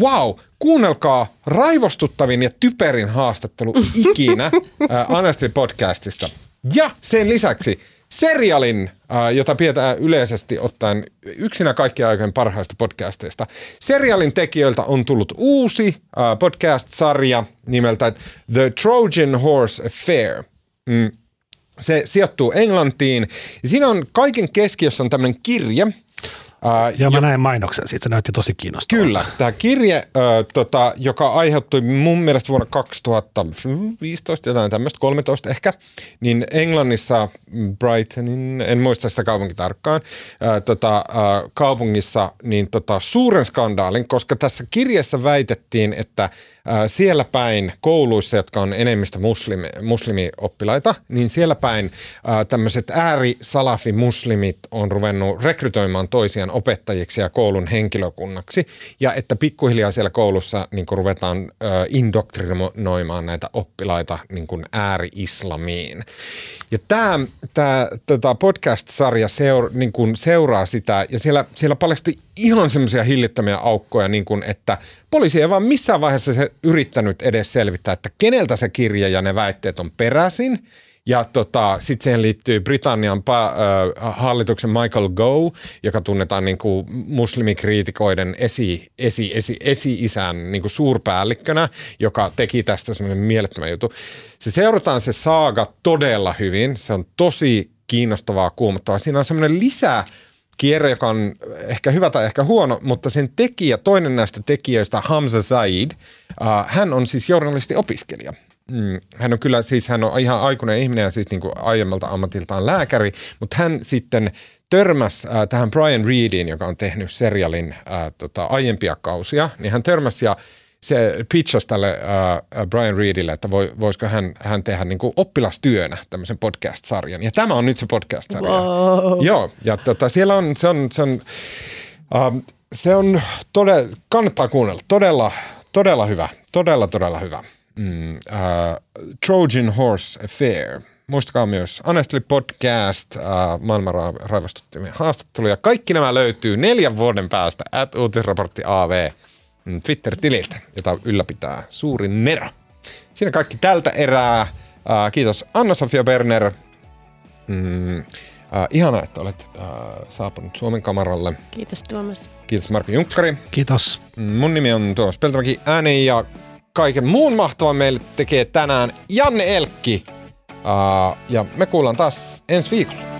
Speaker 1: wow, kuunnelkaa raivostuttavin ja typerin haastattelu ikinä [LAUGHS] äh, podcastista. Ja sen lisäksi serialin, äh, jota pidetään yleisesti ottaen yksinä kaikkia aikojen parhaista podcasteista. Serialin tekijöiltä on tullut uusi äh, podcast-sarja nimeltä The Trojan Horse Affair. Mm. Se sijoittuu Englantiin. Siinä on kaiken keskiössä on tämmöinen kirje,
Speaker 3: Uh, ja mä jo, näin mainoksen siitä, se näytti tosi kiinnostavalta.
Speaker 1: Kyllä, tämä kirje, uh, tota, joka aiheutui mun mielestä vuonna 2015, jotain tämmöistä, 13 ehkä, niin Englannissa Brightonin, en muista sitä kaupunki tarkkaan, uh, tota, uh, kaupungissa niin tota, suuren skandaalin, koska tässä kirjassa väitettiin, että siellä päin kouluissa, jotka on enemmistö muslimi, muslimioppilaita, niin siellä päin uh, tämmöiset äärisalafi-muslimit on ruvennut rekrytoimaan toisiaan opettajiksi ja koulun henkilökunnaksi. Ja että pikkuhiljaa siellä koulussa niin kuin ruvetaan indoktrinoimaan näitä oppilaita niin kuin ääri-islamiin. Ja tämä, tämä tota podcast-sarja seur, niin kuin seuraa sitä ja siellä, siellä paljasti ihan semmoisia hillittömiä aukkoja, niin kuin, että poliisi ei vaan missään vaiheessa se yrittänyt edes selvittää, että keneltä se kirja ja ne väitteet on peräisin – ja tota, sitten siihen liittyy Britannian pa- äh, hallituksen Michael Gove, joka tunnetaan niin kuin muslimikriitikoiden esi, esi, esi, esi-isän niin kuin suurpäällikkönä, joka teki tästä semmoinen mielettömän juttu. Se seurataan se saaga todella hyvin. Se on tosi kiinnostavaa, kuumottavaa. Siinä on semmoinen lisää kierre, joka on ehkä hyvä tai ehkä huono, mutta sen tekijä, toinen näistä tekijöistä, Hamza Zaid, uh, hän on siis journalisti-opiskelija. Mm, hän on kyllä siis, hän on ihan aikuinen ihminen ja siis niin kuin aiemmalta ammatiltaan lääkäri, mutta hän sitten törmäsi äh, tähän Brian Reediin, joka on tehnyt serialin äh, tota, aiempia kausia, niin hän törmäsi ja se pitchasi tälle äh, Brian Reedille, että voi, voisiko hän, hän tehdä niin kuin oppilastyönä tämmöisen podcast-sarjan. Ja tämä on nyt se podcast-sarja.
Speaker 2: Wow.
Speaker 1: Joo, ja tota, siellä on, se on, se on, äh, se on todella, kannattaa kuunnella, todella, todella hyvä, todella, todella hyvä mm, uh, Trojan Horse Affair. Muistakaa myös Honestly Podcast, uh, maailman raivostuttimia haastatteluja. Kaikki nämä löytyy neljän vuoden päästä at uutisraportti AV mm, Twitter-tililtä, jota ylläpitää suuri Nero. Siinä kaikki tältä erää. Uh, kiitos Anna-Sofia Berner. Mm, uh, ihana, että olet uh, saapunut Suomen kamaralle.
Speaker 2: Kiitos Tuomas.
Speaker 1: Kiitos Marko Junkkari.
Speaker 3: Kiitos.
Speaker 1: Mm, mun nimi on Tuomas Peltomäki. Ääni ja kaiken muun mahtavan meille tekee tänään Janne Elkki. Uh, ja me kuullaan taas ensi viikolla.